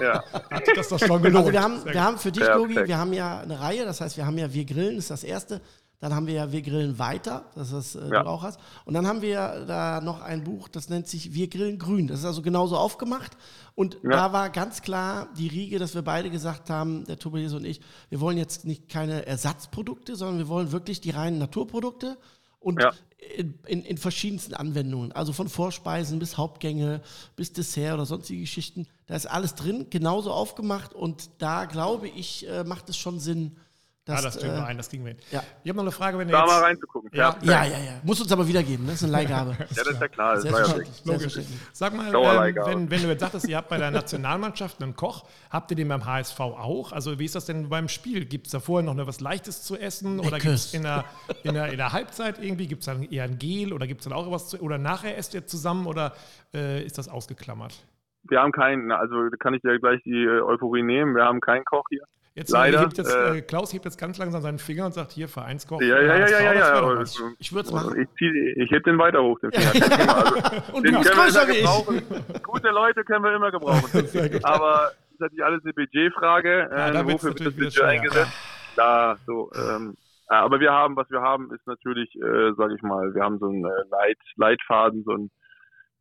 ja. Das ist doch schon gelohnt. Also wir haben, wir haben für dich, Gogi, wir haben ja eine Reihe, das heißt, wir haben ja Wir grillen, ist das erste. Dann haben wir ja Wir grillen weiter, das ist, äh, ja. du auch hast. Und dann haben wir da noch ein Buch, das nennt sich Wir grillen grün. Das ist also genauso aufgemacht. Und ja. da war ganz klar die Riege, dass wir beide gesagt haben, der Tobias und ich, wir wollen jetzt nicht keine Ersatzprodukte, sondern wir wollen wirklich die reinen Naturprodukte. Und ja. in, in, in, verschiedensten Anwendungen, also von Vorspeisen bis Hauptgänge, bis Dessert oder sonstige Geschichten, da ist alles drin, genauso aufgemacht und da glaube ich, äh, macht es schon Sinn, Das, ja, das stimmt äh, ein, das kriegen wir hin. Ja. Ich habe noch eine Frage, wenn ihr. Da jetzt, mal reinzugucken. Ja. ja, ja, ja. Muss uns aber wiedergeben, ne? das ist eine Leihgabe. [LAUGHS] ja, das ist ja klar. Das war ja Logisch. Sag mal, ähm, wenn, wenn, du jetzt sagtest, ihr habt bei der Nationalmannschaft einen Koch, habt ihr den beim HSV auch? Also, wie ist das denn beim Spiel? Gibt es da vorher noch was Leichtes zu essen? Oder gibt es in der, in, der, in der Halbzeit irgendwie, gibt es dann eher ein Gel oder gibt es dann auch was zu Oder nachher esst ihr zusammen oder äh, ist das ausgeklammert? Wir haben keinen, also kann ich dir gleich die äh, Euphorie nehmen, wir haben keinen Koch hier. Jetzt, äh, Leider, hebt jetzt äh, Klaus hebt jetzt ganz langsam seinen Finger und sagt, hier, Vereinskoch. Ja, ja, ja, ja, ja. ja. Ich, ich würde es machen. Ich, zieh, ich heb den weiter hoch, den Finger. [LAUGHS] also, und den du bist größer wie ich. Gute Leute können wir immer gebrauchen. [LAUGHS] Aber das ist natürlich alles eine Budgetfrage. Ja, äh, wofür wird das Budget eingesetzt? Ja. so, ähm, aber wir haben, was wir haben, ist natürlich, äh, sage ich mal, wir haben so einen äh, Leit, Leitfaden, so ein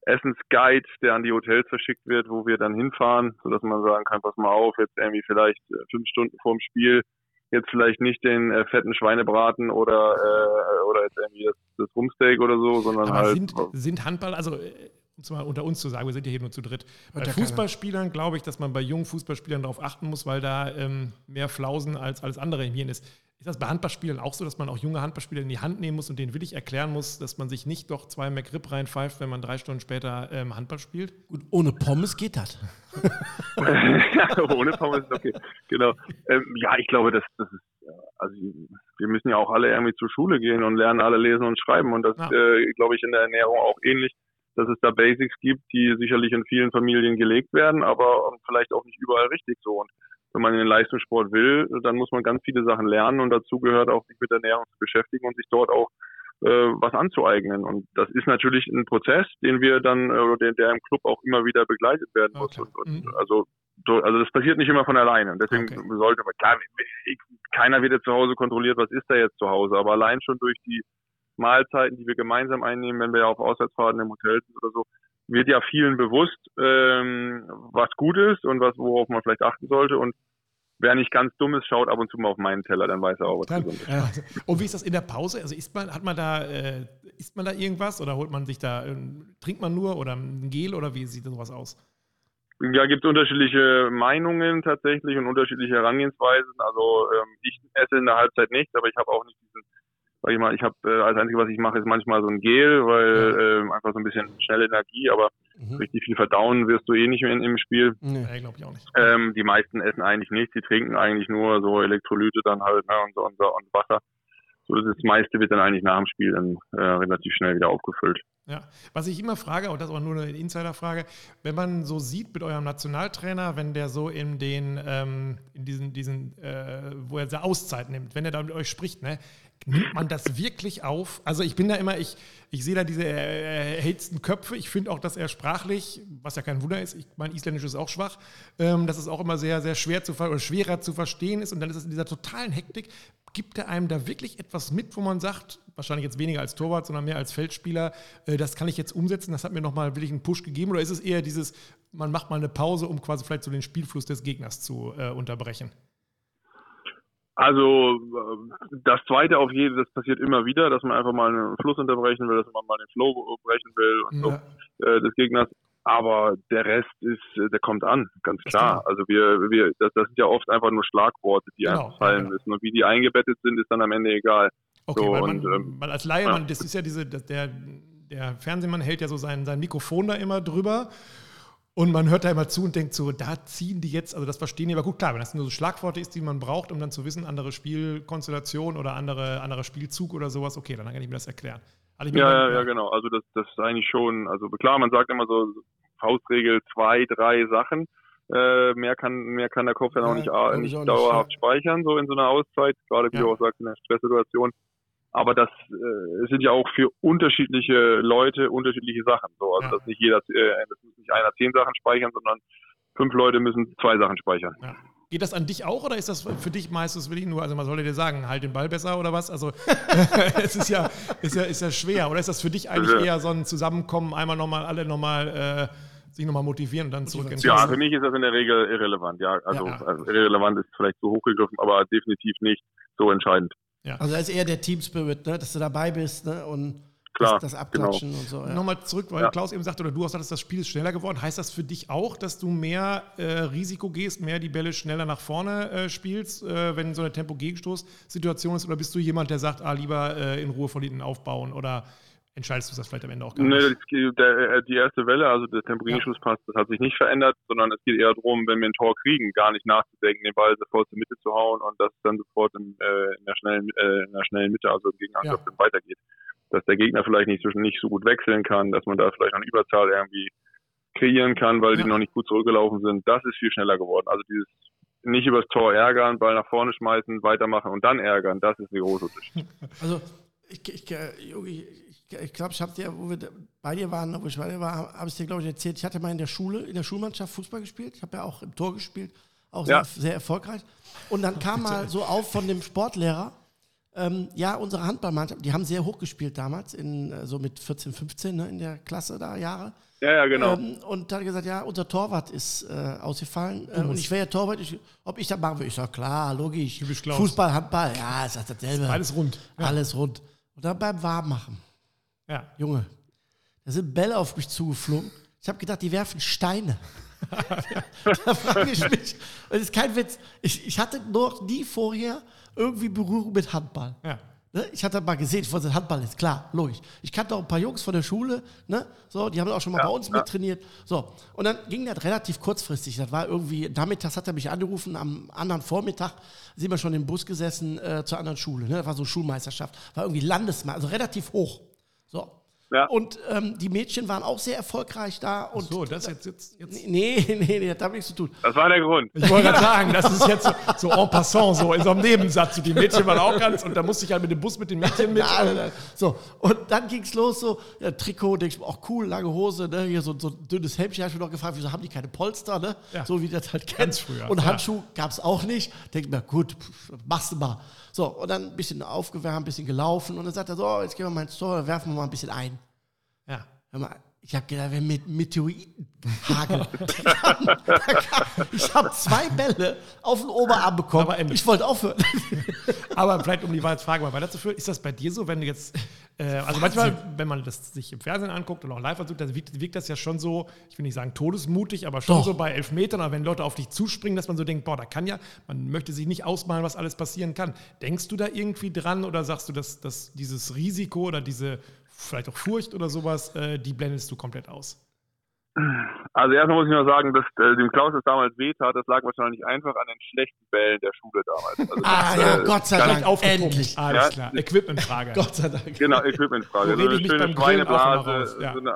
Essensguide, der an die Hotels verschickt wird, wo wir dann hinfahren, sodass man sagen kann, pass mal auf, jetzt irgendwie vielleicht äh, fünf Stunden vorm Spiel jetzt vielleicht nicht den äh, fetten Schweinebraten oder äh, oder jetzt irgendwie das, das Rumsteak oder so, sondern Aber halt. Sind, sind Handball, also es mal unter uns zu sagen, wir sind ja hier nur zu dritt. Bei Fußballspielern glaube ich, dass man bei jungen Fußballspielern darauf achten muss, weil da ähm, mehr Flausen als alles andere im Hirn ist. Ist das bei Handballspielern auch so, dass man auch junge Handballspieler in die Hand nehmen muss und denen willig erklären muss, dass man sich nicht doch zwei McRib reinpfeift, wenn man drei Stunden später ähm, Handball spielt? Gut, ohne Pommes geht das. [LAUGHS] ohne Pommes ist okay. Genau. Ähm, ja, ich glaube, das, das ist, also wir müssen ja auch alle irgendwie zur Schule gehen und lernen alle lesen und schreiben und das ja. äh, glaube ich in der Ernährung auch ähnlich dass es da Basics gibt, die sicherlich in vielen Familien gelegt werden, aber vielleicht auch nicht überall richtig so. Und wenn man in den Leistungssport will, dann muss man ganz viele Sachen lernen und dazu gehört auch, sich mit Ernährung zu beschäftigen und sich dort auch äh, was anzueignen. Und das ist natürlich ein Prozess, den wir dann, äh, oder der, der im Club auch immer wieder begleitet werden muss. Okay. Und, und, mhm. also, also das passiert nicht immer von alleine. Deswegen okay. sollte man, klar, keiner wird jetzt zu Hause kontrolliert, was ist da jetzt zu Hause, aber allein schon durch die Mahlzeiten, die wir gemeinsam einnehmen, wenn wir ja auf Auswärtsfahrten im Hotel sind oder so, wird ja vielen bewusst, ähm, was gut ist und was, worauf man vielleicht achten sollte. Und wer nicht ganz dumm ist, schaut ab und zu mal auf meinen Teller, dann weiß er auch, was dann, gesund ist. Ja. Und wie ist das in der Pause? Also isst man, hat man da, äh, isst man da irgendwas oder holt man sich da, äh, trinkt man nur oder ein Gel oder wie sieht sowas aus? Ja, gibt unterschiedliche Meinungen tatsächlich und unterschiedliche Herangehensweisen. Also ähm, ich esse in der Halbzeit nicht, aber ich habe auch nicht diesen sag ich mal, ich habe äh, als einzige, was ich mache, ist manchmal so ein Gel, weil äh, einfach so ein bisschen schnelle Energie, aber mhm. richtig viel verdauen wirst du eh nicht mehr in, im Spiel. Nee, glaube ich auch nicht. Ähm, die meisten essen eigentlich nichts, die trinken eigentlich nur so Elektrolyte dann halt ne, und, so, und, und Wasser. So das meiste wird dann eigentlich nach dem Spiel dann äh, relativ schnell wieder aufgefüllt. Ja, was ich immer frage, und das ist aber nur eine Insiderfrage, wenn man so sieht mit eurem Nationaltrainer, wenn der so in den, ähm, in diesen, diesen äh, wo er seine Auszeit nimmt, wenn er da mit euch spricht, ne, nimmt man das wirklich auf? Also ich bin da immer, ich, ich sehe da diese äh, Köpfe. Ich finde auch, dass er sprachlich, was ja kein Wunder ist, ich mein Isländisch ist auch schwach, ähm, dass es auch immer sehr, sehr schwer zu oder schwerer zu verstehen ist. Und dann ist es in dieser totalen Hektik. Gibt er einem da wirklich etwas mit, wo man sagt, wahrscheinlich jetzt weniger als Torwart, sondern mehr als Feldspieler, äh, das kann ich jetzt umsetzen, das hat mir nochmal wirklich einen Push gegeben? Oder ist es eher dieses, man macht mal eine Pause, um quasi vielleicht so den Spielfluss des Gegners zu äh, unterbrechen? Also äh, das zweite auf jeden, das passiert immer wieder, dass man einfach mal einen Fluss unterbrechen will, dass man mal den Flow brechen will und ja. so, äh, des Gegners. Aber der Rest ist, äh, der kommt an, ganz klar. Also wir, wir, das, das sind ja oft einfach nur Schlagworte, die genau, einfach fallen müssen. Und wie die eingebettet sind, ist dann am Ende egal. Okay, so, weil, man, und, ähm, weil als Laie, ja. man, das ist ja diese, der, der Fernsehmann hält ja so sein, sein Mikrofon da immer drüber und man hört da immer zu und denkt so, da ziehen die jetzt, also das verstehen die, aber gut, klar, wenn das nur so Schlagworte ist, die man braucht, um dann zu wissen, andere Spielkonstellation oder andere, anderer Spielzug oder sowas, okay, dann kann ich mir das erklären. Also ja, ja, ja, genau. Also das, das ist eigentlich schon, also klar, man sagt immer so Faustregel zwei, drei Sachen. Äh, mehr kann mehr kann der Kopf dann auch nicht, äh, nicht, nicht dauerhaft ja. speichern, so in so einer Auszeit, gerade wie ja. du auch sagst, in der Stresssituation. Aber das äh, sind ja auch für unterschiedliche Leute unterschiedliche Sachen. So, also ja. dass nicht jeder, äh, das muss nicht einer zehn Sachen speichern, sondern fünf Leute müssen zwei Sachen speichern. Ja. Geht das an dich auch oder ist das für dich meistens wirklich nur, also man sollte dir sagen, halt den Ball besser oder was? Also [LAUGHS] es ist ja, ist ja, ist ja schwer. Oder ist das für dich eigentlich also, eher so ein Zusammenkommen, einmal nochmal, alle nochmal äh, sich nochmal motivieren und dann zurück ins Ja, für mich ist das in der Regel irrelevant, ja. Also, ja. also irrelevant ist vielleicht so hochgegriffen, aber definitiv nicht so entscheidend. Ja. Also da ist eher der Team Spirit, ne? dass du dabei bist. Ne? Und klar. Das, das Abklatschen genau. und so. Ja. Nochmal zurück, weil ja. Klaus eben sagte, oder du auch sagtest, das Spiel ist schneller geworden. Heißt das für dich auch, dass du mehr äh, Risiko gehst, mehr die Bälle schneller nach vorne äh, spielst, äh, wenn so eine Tempo-Gegenstoß-Situation ist? Oder bist du jemand, der sagt, ah, lieber äh, in Ruhe von hinten aufbauen? Oder entscheidest du das vielleicht am Ende auch gar nicht? Nee, der, äh, die erste Welle, also der Tempo-Gegenschusspass, das hat sich nicht verändert, sondern es geht eher darum, wenn wir ein Tor kriegen, gar nicht nachzudenken, den Ball sofort zur Mitte zu hauen und das dann sofort in, äh, in der, schnellen, äh, in der schnellen Mitte, also im Gegenangriff, ja. weitergeht. Dass der Gegner vielleicht nicht, zwischen, nicht so gut wechseln kann, dass man da vielleicht noch eine Überzahl irgendwie kreieren kann, weil ja. die noch nicht gut zurückgelaufen sind. Das ist viel schneller geworden. Also dieses nicht übers Tor ärgern, Ball nach vorne schmeißen, weitermachen und dann ärgern, das ist die große Unterschied. Also ich, ich, ich, ich glaube, ich habe dir, wo wir bei dir waren, wo ich bei dir war, habe ich dir, glaube ich, erzählt, ich hatte mal in der Schule, in der Schulmannschaft Fußball gespielt. Ich habe ja auch im Tor gespielt, auch ja. sehr, sehr, erfolgreich. Und dann kam mal so auf von dem Sportlehrer, ähm, ja, unsere Handballmannschaft, die haben sehr hoch gespielt damals, in, äh, so mit 14, 15 ne, in der Klasse da Jahre. Ja, ja, genau. Ähm, und da hat er gesagt, ja, unser Torwart ist äh, ausgefallen. Äh, und ich wäre ja Torwart, ich, ob ich das machen würde. Ich sage, klar, logisch. Fußball, Handball, ja, ist das dasselbe. Alles rund. Ja. Alles rund. Und dann beim Warmmachen. Ja. Junge, da sind Bälle auf mich zugeflogen. Ich habe gedacht, die werfen Steine. [LAUGHS] da frage ich mich, das ist kein Witz, ich, ich hatte noch nie vorher irgendwie Berührung mit Handball. Ja. Ne? Ich hatte mal gesehen, ich wollte Handball ist klar, logisch. Ich kannte auch ein paar Jungs von der Schule, ne? so, die haben auch schon mal ja, bei uns ja. mittrainiert. So, und dann ging das relativ kurzfristig. Das war irgendwie, nachmittags hat er mich angerufen, am anderen Vormittag sind wir schon im Bus gesessen äh, zur anderen Schule. Ne? Das war so Schulmeisterschaft, war irgendwie Landesmeister, also relativ hoch. So. Ja. Und ähm, die Mädchen waren auch sehr erfolgreich da. Und so, das jetzt, jetzt, jetzt. Nee, nee, nee, das hat nichts zu tun. Das war der Grund. Ich wollte gerade sagen, das ist jetzt so, so en passant, so in so einem Nebensatz. Die Mädchen waren auch ganz, und da musste ich halt mit dem Bus mit den Mädchen mit. Nein, nein, So, und dann ging es los, so, ja, Trikot, denkst du, auch cool, lange Hose, ne, hier so, so ein dünnes Hemdchen, habe ich mich noch gefragt, wieso haben die keine Polster, ne? Ja. So wie das halt Ganz früher. Und Handschuh ja. gab es auch nicht. Denk mir, gut, machst du mal. So, und dann ein bisschen aufgewärmt, ein bisschen gelaufen, und dann sagt er so, oh, jetzt gehen wir mal ins Tor, werfen wir mal ein bisschen ein. Ja. Hör mal, ich habe gedacht, wenn mit Meteoriten Hagel. [LAUGHS] ich habe zwei Bälle auf den Oberarm bekommen. Aber ich wollte aufhören. [LAUGHS] Aber vielleicht, um die Frage mal weiterzuführen, ist das bei dir so, wenn du jetzt, äh, also manchmal, wenn man das sich im Fernsehen anguckt und auch live versucht, dann wirkt, wirkt, das ja schon so, ich will nicht sagen todesmutig, aber schon Doch. so bei Elfmetern oder wenn Leute auf dich zuspringen, dass man so denkt, boah, da kann ja, man möchte sich nicht ausmalen, was alles passieren kann. Denkst du da irgendwie dran oder sagst du, dass, dass dieses Risiko oder diese vielleicht auch Furcht oder sowas, äh, die blendest du komplett aus? Also erstmal muss ich nur sagen, dass äh, dem Klaus das damals wehtat, das lag wahrscheinlich einfach an den schlechten Bällen der Schule damals. Also ah das, ja, äh, Gott sei Dank, endlich. Alles ja? klar, Equipmentfrage. [LAUGHS] Gott sei Dank. Genau, Equipmentfrage. So eine schöne Schweineblase, ja. so, eine,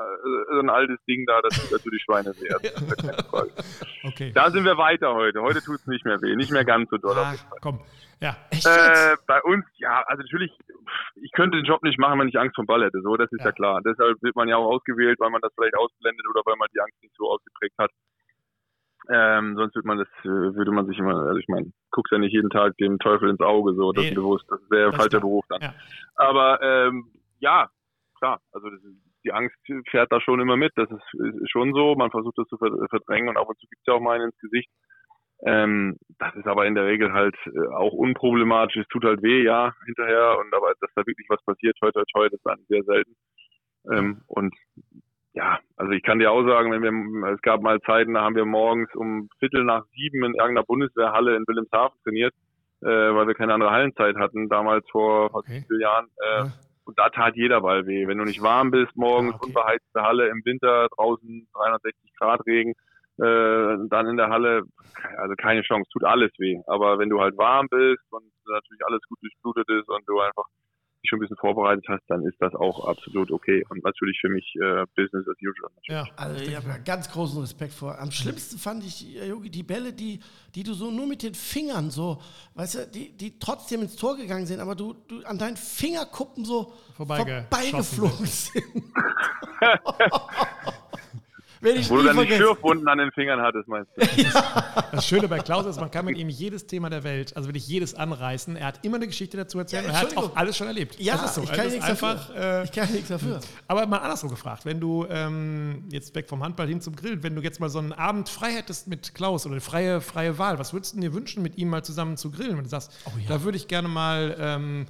so, ein altes Ding da, das tut natürlich Schweine weh. [LAUGHS] okay. Da sind wir weiter heute. Heute tut es nicht mehr weh, nicht mehr ganz so doll. Ah, komm, ja. Äh, bei uns, ja, also natürlich, ich könnte den Job nicht machen, wenn ich Angst vor dem Ball hätte. So, das ist ja. ja. klar. Deshalb wird man ja auch ausgewählt, weil man das vielleicht ausblendet oder weil man die Angst nicht so ausgeprägt hat. Ähm, sonst würde man das, äh, würde man sich immer, also ich meine, guckst ja nicht jeden Tag dem Teufel ins Auge, so, das nee, ist bewusst, das wäre ein falscher Beruf dann. Ja. Aber ähm, ja, klar, also ist, die Angst fährt da schon immer mit, das ist, ist, schon so, man versucht das zu verdrängen und ab und zu gibt es ja auch mal einen ins Gesicht. Ähm, das ist aber in der Regel halt äh, auch unproblematisch. Es tut halt weh, ja, hinterher. Und aber, dass da wirklich was passiert, toi, toi, toi, das ist dann sehr selten. Ähm, und ja, also ich kann dir auch sagen, wenn wir, es gab mal Zeiten, da haben wir morgens um Viertel nach sieben in irgendeiner Bundeswehrhalle in Wilhelmshaven trainiert, äh, weil wir keine andere Hallenzeit hatten, damals vor fast okay. vier Jahren. Äh, ja. Und da tat jeder Ball weh. Wenn du nicht warm bist, morgens, ah, okay. unbeheizte Halle im Winter, draußen 360 Grad Regen, äh, dann in der Halle, also keine Chance, tut alles weh. Aber wenn du halt warm bist und natürlich alles gut durchblutet ist und du einfach dich schon ein bisschen vorbereitet hast, dann ist das auch absolut okay. Und natürlich für mich äh, Business as usual. Ja, also ich habe ganz großen Respekt vor. Am schlimmsten fand ich, Jogi, die Bälle, die, die du so nur mit den Fingern so, weißt du, die, die trotzdem ins Tor gegangen sind, aber du, du an deinen Fingerkuppen so vorbeigeflogen sind. [LAUGHS] [LAUGHS] [LAUGHS] Wo du dann die Schürfwunden an den Fingern hattest, meinst du? [LAUGHS] ja. Das Schöne bei Klaus ist, man kann mit ihm jedes Thema der Welt, also wirklich jedes anreißen. Er hat immer eine Geschichte dazu erzählt ja, und er hat auch alles schon erlebt. Ja, das ist so. ich, kann nichts einfach, dafür. Äh, ich kann nichts dafür. Aber mal andersrum gefragt, wenn du ähm, jetzt weg vom Handball hin zum Grillen, wenn du jetzt mal so einen Abend frei hättest mit Klaus oder eine freie, freie Wahl, was würdest du dir wünschen, mit ihm mal zusammen zu grillen? Wenn du sagst, oh, ja. da würde ich gerne mal... Ähm,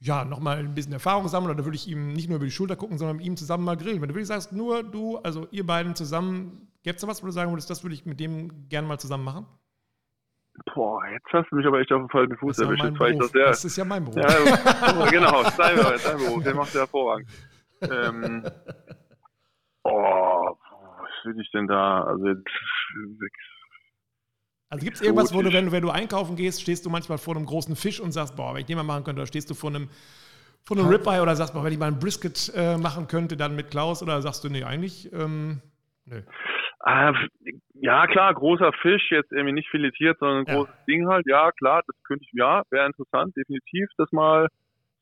ja, nochmal ein bisschen Erfahrung sammeln oder würde ich ihm nicht nur über die Schulter gucken, sondern mit ihm zusammen mal grillen? Wenn du wirklich sagst, nur du, also ihr beiden zusammen, gäbe es da was, wo du sagen würdest, das würde ich mit dem gerne mal zusammen machen? Boah, jetzt hast du mich aber echt auf den falschen Fuß Das ja erwischt. Beruf. doch sehr, das ist ja mein Beruf. Ja, genau, dein, [LAUGHS] dein Beruf, den macht er hervorragend. Ähm, [LAUGHS] oh, was will ich denn da? Also jetzt, Also gibt es irgendwas, wo du, wenn du, wenn du einkaufen gehst, stehst du manchmal vor einem großen Fisch und sagst, boah, wenn ich den mal machen könnte, oder stehst du vor einem, vor einem Ribeye oder sagst, boah, wenn ich mal einen Brisket äh, machen könnte, dann mit Klaus, oder sagst du, nee, eigentlich, ähm, nö. ah, ja klar, großer Fisch, jetzt irgendwie nicht filetiert, sondern ein Ja. großes Ding halt. Ja, klar, das könnte ich, ja, wäre interessant, definitiv, das mal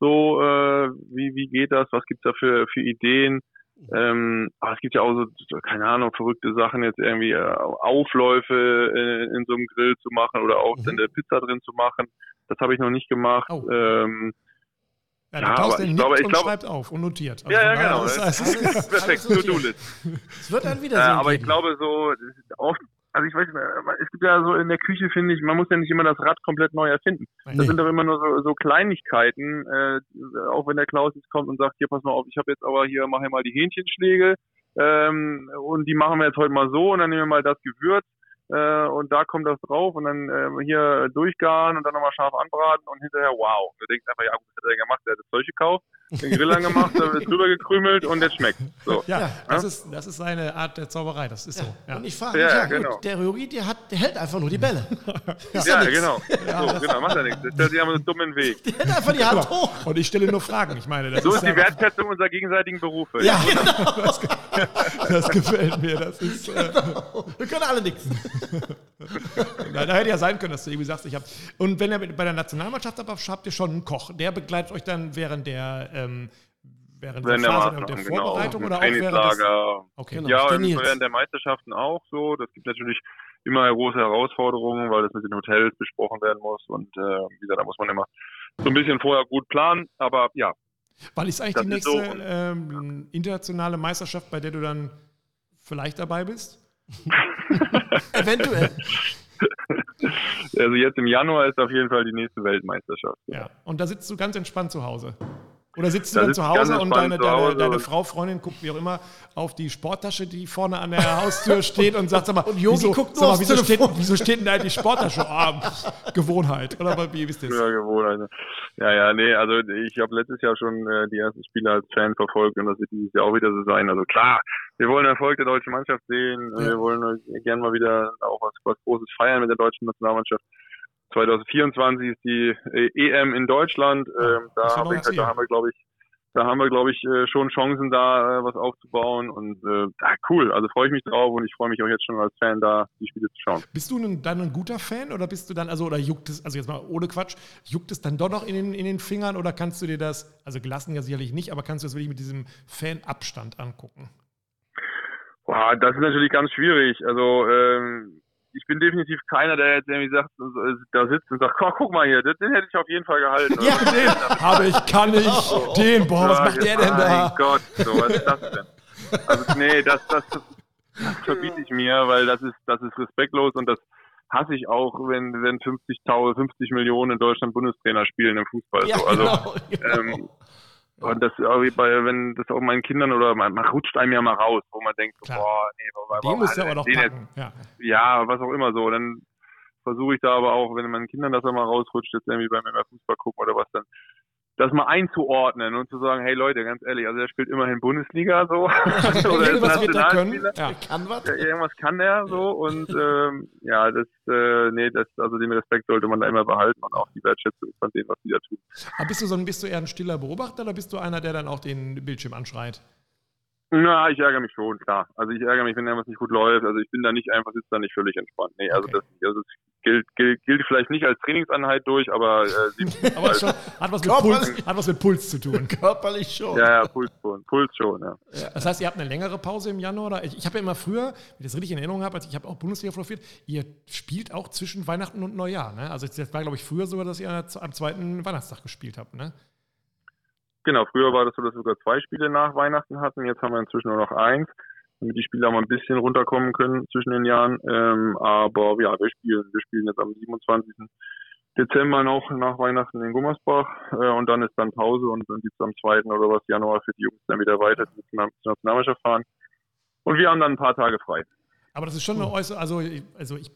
so, äh, wie, wie geht das, was gibt's da für, für Ideen? Ähm, aber es gibt ja auch so, keine Ahnung, verrückte Sachen, jetzt irgendwie äh, Aufläufe in, in so einem Grill zu machen oder auch Mhm. eine Pizza drin zu machen. Das habe ich noch nicht gemacht. Oh. Ähm, Ja, Ja, der aber der ich glaube- ich glaube- schreibt auf und notiert. Also ja, ja, genau. ist- Alles- [LAUGHS] Perfekt. To-Do-List. Es wird ein Äh, Wiedersehen. aber ich glaube so, das ist oft, also ich weiß nicht, es gibt ja so in der Küche, finde ich, man muss ja nicht immer das Rad komplett neu erfinden. Das Nee. sind doch immer nur so, so Kleinigkeiten, äh, auch wenn der Klaus jetzt kommt und sagt, hier pass mal auf, ich habe jetzt aber hier, mache mal die Hähnchenschläge ähm, und die machen wir jetzt heute mal so und dann nehmen wir mal das Gewürz äh, und da kommt das drauf und dann äh, hier durchgaren und dann nochmal scharf anbraten und hinterher wow. Du denkst einfach, ja gut, was hat er gemacht? Der hat das Zeug gekauft, den Grill angemacht, da wird drüber gekrümelt und jetzt schmeckt. So. Ja, Ja. das, ist, das ist seine Art der Zauberei, das ist so. Ja. Und ich frage Ja, mich, ja, genau. gut, der Ryogi, der, hat, der hält einfach nur die Bälle. [LAUGHS] Ja, genau. so, genau, macht ja nichts. Das stellt sich einfach so dumm in den Weg. Der hält einfach die Hand hoch. Und ich stelle nur Fragen. Ich meine, das So ist ja, die Wertschätzung unserer gegenseitigen Berufe. Ja, genau. [LAUGHS] das gefällt mir. Das ist, äh, Wir können alle nichts. [LAUGHS] da, da hätte ja sein können, dass du irgendwie sagst, ich habe. Und wenn ihr bei der Nationalmannschaft aber habt ihr schon einen Koch, der begleitet euch dann während der ähm, während Während der Phase der, Maßnahmen, Vorbereitung genau. oder auch während des. Okay. Genau. Ja, während der Meisterschaften auch so. Das gibt natürlich immer große Herausforderungen, weil das mit den Hotels besprochen werden muss. Und äh, wie gesagt, da muss man immer so ein bisschen vorher gut planen. Aber ja, Weil ist eigentlich Das die nächste so. ähm, internationale Meisterschaft, bei der du dann vielleicht dabei bist? [LAUGHS] Eventuell. also jetzt im Januar ist auf jeden Fall die nächste Weltmeisterschaft. Ja. Und da sitzt du ganz entspannt zu Hause. Oder sitzt du Da dann zu Hause und deine, deine, Hause deine und- Frau, Freundin guckt wie auch immer auf die Sporttasche, die vorne an der Haustür [LAUGHS] steht und sagt, sag mal, Und Yogi wieso, guckt nur sag mal, wieso, steht, wieso steht denn da die Sporttasche? Ah, Gewohnheit. Oder wie wisst ihr Ja, Gewohnheit. ne? Ja, ja, nee, also ich habe letztes Jahr schon äh, die ersten Spiele als Fan verfolgt und das wird dieses Jahr auch wieder so sein. Also klar, wir wollen Erfolg der deutschen Mannschaft sehen. Ja. Wir wollen äh, gerne mal wieder auch was, was Großes feiern mit der deutschen Nationalmannschaft. 2024 ist die äh, EM in Deutschland. Ähm, da, hab ich, da haben wir, glaube ich, da haben wir, glaube ich, äh, schon Chancen, da äh, was aufzubauen. Und äh, cool. Also freue ich mich drauf und ich freue mich auch jetzt schon als Fan, da die Spiele zu schauen. Bist du dann ein guter Fan oder bist du dann, also oder juckt es, also jetzt mal ohne Quatsch, juckt es dann doch noch in den, in den Fingern oder kannst du dir das, also gelassen ja sicherlich nicht, aber kannst du das wirklich mit diesem Fanabstand angucken? Boah, das ist natürlich ganz schwierig. Also ähm, ich bin definitiv keiner, der jetzt irgendwie sagt, da sitzt und sagt, oh, guck mal hier, den, hätte ich auf jeden Fall gehalten. Ja, Oder? Den habe ich, kann ich, den, boah, was Ja, macht der denn Mein da? Gott, so, was ist das denn? Also nee, das, das, das verbiete ich mir, weil das ist, das ist respektlos und das hasse ich auch, wenn, wenn 50.000, 50 Millionen in Deutschland Bundestrainer spielen im Fußball. Ja, so. Also, genau, genau. ähm, und das auch wie bei, wenn das auch meinen Kindern oder man, man rutscht einem ja mal raus, wo man denkt, Klar. boah, nee, warum, Den warum musst du er aber doch den packen. Ja. ja, was auch immer so. Dann versuche ich da aber auch, wenn meinen Kindern das einmal rausrutscht, jetzt irgendwie beim Fußball gucken oder was, dann das mal einzuordnen und zu sagen, hey Leute, ganz ehrlich, also er spielt immerhin Bundesliga so. [LAUGHS] oder ist Irgendwas wird er können. Nationalspieler. Ja. Kann was? Ja, irgendwas kann er so und ähm, ja, das, äh, nee, das, also den Respekt sollte man da immer behalten und auch die Wertschätzung von dem, was die da tun. Aber bist du so ein, bist du eher ein stiller Beobachter oder bist du einer, der dann auch den Bildschirm anschreit? Na, ich ärgere mich schon, klar. Also ich ärgere mich, wenn irgendwas nicht gut läuft. Also ich bin da nicht einfach, sitze da nicht völlig entspannt. Nee, also Okay. das, also das gilt, gilt, gilt vielleicht nicht als Trainingseinheit durch, aber äh, sie, [LAUGHS] Aber schon, hat, was mit Puls, hat was mit Puls zu tun. [LAUGHS] Körperlich schon. ja, ja, Puls schon, Puls schon, ja. Das heißt, ihr habt eine längere Pause im Januar? Oder? Ich, ich habe ja immer früher, wenn ich das richtig in Erinnerung habe, also ich habe auch Bundesliga fotografiert, ihr spielt auch zwischen Weihnachten und Neujahr. Ne? Also das war, glaube ich, früher sogar, dass ihr am zweiten Weihnachtstag gespielt habt. Ne? Genau, früher war das so, dass wir sogar zwei Spiele nach Weihnachten hatten. Jetzt haben wir inzwischen nur noch eins, damit die Spieler mal ein bisschen runterkommen können zwischen den Jahren. Ähm, aber ja, wir spielen, wir spielen jetzt am 27. Dezember noch nach Weihnachten in Gummersbach äh, und dann ist dann Pause und dann geht's am 2. oder was Januar für die Jungs dann wieder weiter zur Nationalmannschaft fahren. Und wir haben dann ein paar Tage frei. Aber das ist schon eine äußere, also, also ich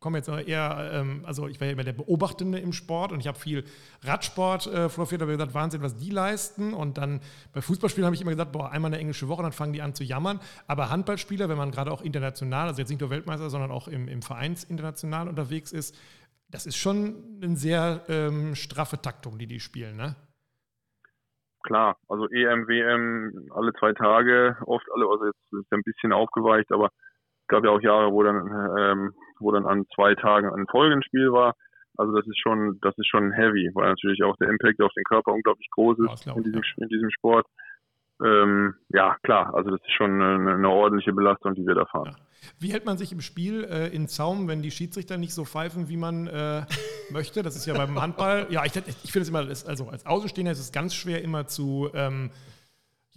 komme jetzt eher, ähm, also ich war ja immer der Beobachtende im Sport und ich habe viel Radsport äh, fotografiert, habe gesagt, Wahnsinn, was die leisten. Und dann bei Fußballspielen habe ich immer gesagt, boah, einmal eine englische Woche, dann fangen die an zu jammern. Aber Handballspieler, wenn man gerade auch international, also jetzt nicht nur Weltmeister, sondern auch im, im Vereins international unterwegs ist, das ist schon eine sehr ähm, straffe Taktung, die die spielen, ne? Klar, also EM, WM alle zwei Tage, oft alle, also jetzt ist ein bisschen aufgeweicht, aber gab ja auch Jahre, wo dann, ähm, wo dann an zwei Tagen ein Folgenspiel war. Also das ist schon, das ist schon heavy, weil natürlich auch der Impact auf den Körper unglaublich groß ist in diesem, in diesem Sport. Ähm, ja, klar, also das ist schon eine, eine, ordentliche Belastung, die wir da fahren. Wie hält man sich im Spiel äh, in Zaum, wenn die Schiedsrichter nicht so pfeifen, wie man äh, [LAUGHS] möchte? Das ist ja beim Handball. Ja, ich, ich finde es immer, also als Außenstehender ist es ganz schwer immer zu, ähm,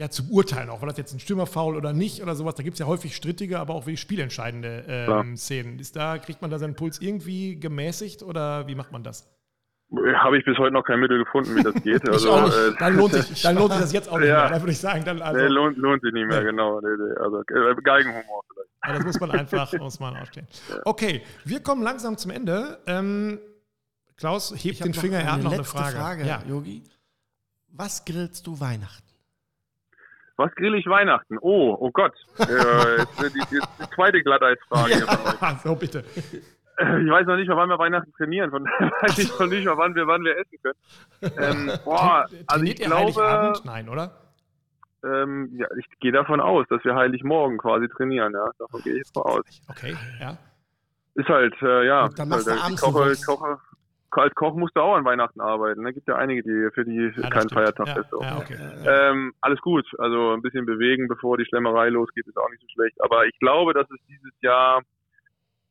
ja, zu beurteilen, auch war das jetzt ein Stürmerfoul oder nicht oder sowas. Da gibt es ja häufig strittige, aber auch wirklich spielentscheidende ähm, Szenen. Ist da, kriegt man da seinen Puls irgendwie gemäßigt oder wie macht man das? Habe ich bis heute noch kein Mittel gefunden, wie das [LAUGHS] geht. Also, äh, dann, lohnt sich, [LAUGHS] dann lohnt sich das jetzt auch nicht ja, mehr, da würde ich sagen. Dann also, nee, lohnt, lohnt sich nicht mehr, ja. genau. Nee, nee, also äh, Geigenhumor vielleicht. Ja, das muss man einfach muss man ausstehen. Okay, wir kommen langsam zum Ende. Ähm, Klaus hebt den Finger, er hat noch eine Frage. Frage ja. Yogi. Was grillst du Weihnachten? Was grill ich Weihnachten? Oh, oh Gott. äh, die, die, die, zweite Glatteisfrage. Ja, [LAUGHS] so bitte. Ich weiß noch nicht mal, wann wir Weihnachten trainieren. Von [LAUGHS] weiß ich noch nicht mal, wann wir, wann wir essen können. Ähm, boah, also ich glaube, Nein, oder? Ähm, ja, ich gehe davon aus, dass wir Heiligmorgen quasi trainieren. Ja, davon gehe ich jetzt mal aus. Okay, ja. Ist halt, äh, ja. Und dann machst halt, du abends Koche, Koche, als Koch musst du auch an Weihnachten arbeiten. Da ne? gibt ja einige, die für die ja, kein Feiertag ja, ist. Ja, okay. ähm, alles gut. Also ein bisschen bewegen, bevor die Schlemmerei losgeht, ist auch nicht so schlecht. Aber ich glaube, dass es dieses Jahr,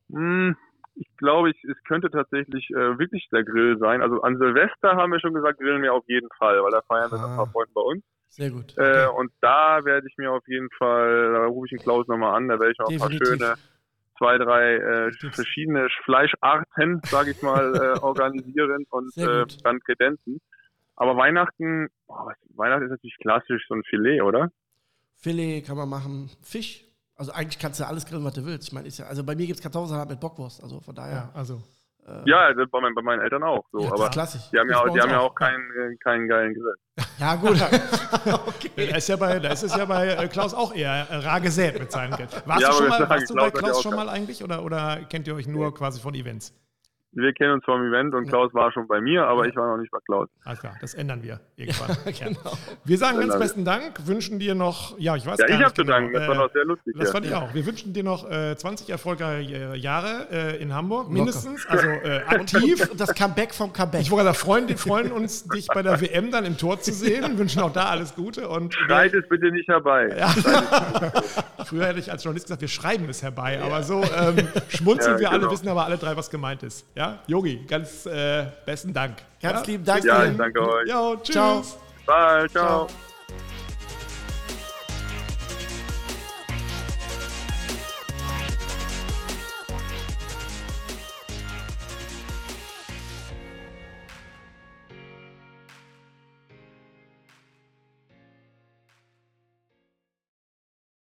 mh, hm, ich glaube, ich, es könnte tatsächlich äh, wirklich der Grill sein. Also an Silvester haben wir schon gesagt, grillen wir auf jeden Fall, weil da feiern wir ah. ein paar Freunde bei uns. Sehr gut. Äh, okay. Äh, und da werde ich mir auf jeden Fall, da rufe ich den Klaus nochmal an, da werde ich auch Definitiv. ein paar schöne zwei, drei äh, verschiedene Fleischarten, sage ich mal, äh, [LAUGHS] organisieren und äh, dann Kredenzen. Aber Weihnachten, oh, Weihnachten ist natürlich klassisch so ein Filet, oder? Filet kann man machen. Fisch. Also eigentlich kannst du alles grillen, was du willst. Ich meine, ja, also bei mir gibt es Kartoffelsalat mit Bockwurst, also von daher. Ja, also. Äh, ja, bei, mein, bei, meinen Eltern auch. So. Ja, aber klassisch. Die haben ja auch, die haben ja auch keinen, äh, keinen geilen Grill. Ja, gut. [LAUGHS] okay. Da ist ja bei, da ist es ja bei äh, Klaus auch eher rar gesät mit seinem Geld. Warst ja, du, schon mal, warst du bei Klaus schon mal eigentlich oder, oder kennt ihr euch nur quasi von Events? Wir kennen uns vom Event und Klaus war schon bei mir, aber ich war noch nicht bei Klaus. Alles klar, das ändern wir [LAUGHS] irgendwann. Ja, genau. Wir sagen ganz besten Dank, wünschen dir noch, ja, ich weiß ja, gar ich habe zu danken, das war noch sehr lustig. Das fand ich auch. Wir wünschen dir noch äh, 20 erfolgreiche Jahre äh, in Hamburg, mindestens, also äh, aktiv. Und [LAUGHS] das Comeback vom Comeback. Ich wollte sagen, freuen, freuen uns, dich bei der WM dann im Tor zu sehen, [LAUGHS] wünschen auch da alles Gute. Und Schreit es bitte nicht herbei. Ja. Früher hätte ich als Journalist gesagt, wir schreiben es herbei, aber so ähm, schmunzeln wir genau. alle, wissen aber alle drei, was gemeint ist. Ja, Yogi, ganz ganz äh, besten Dank. Ganz ja? lieben Dank. Ja, ich danke euch. Jo, tschüss. Ciao. Bye, ciao. ciao.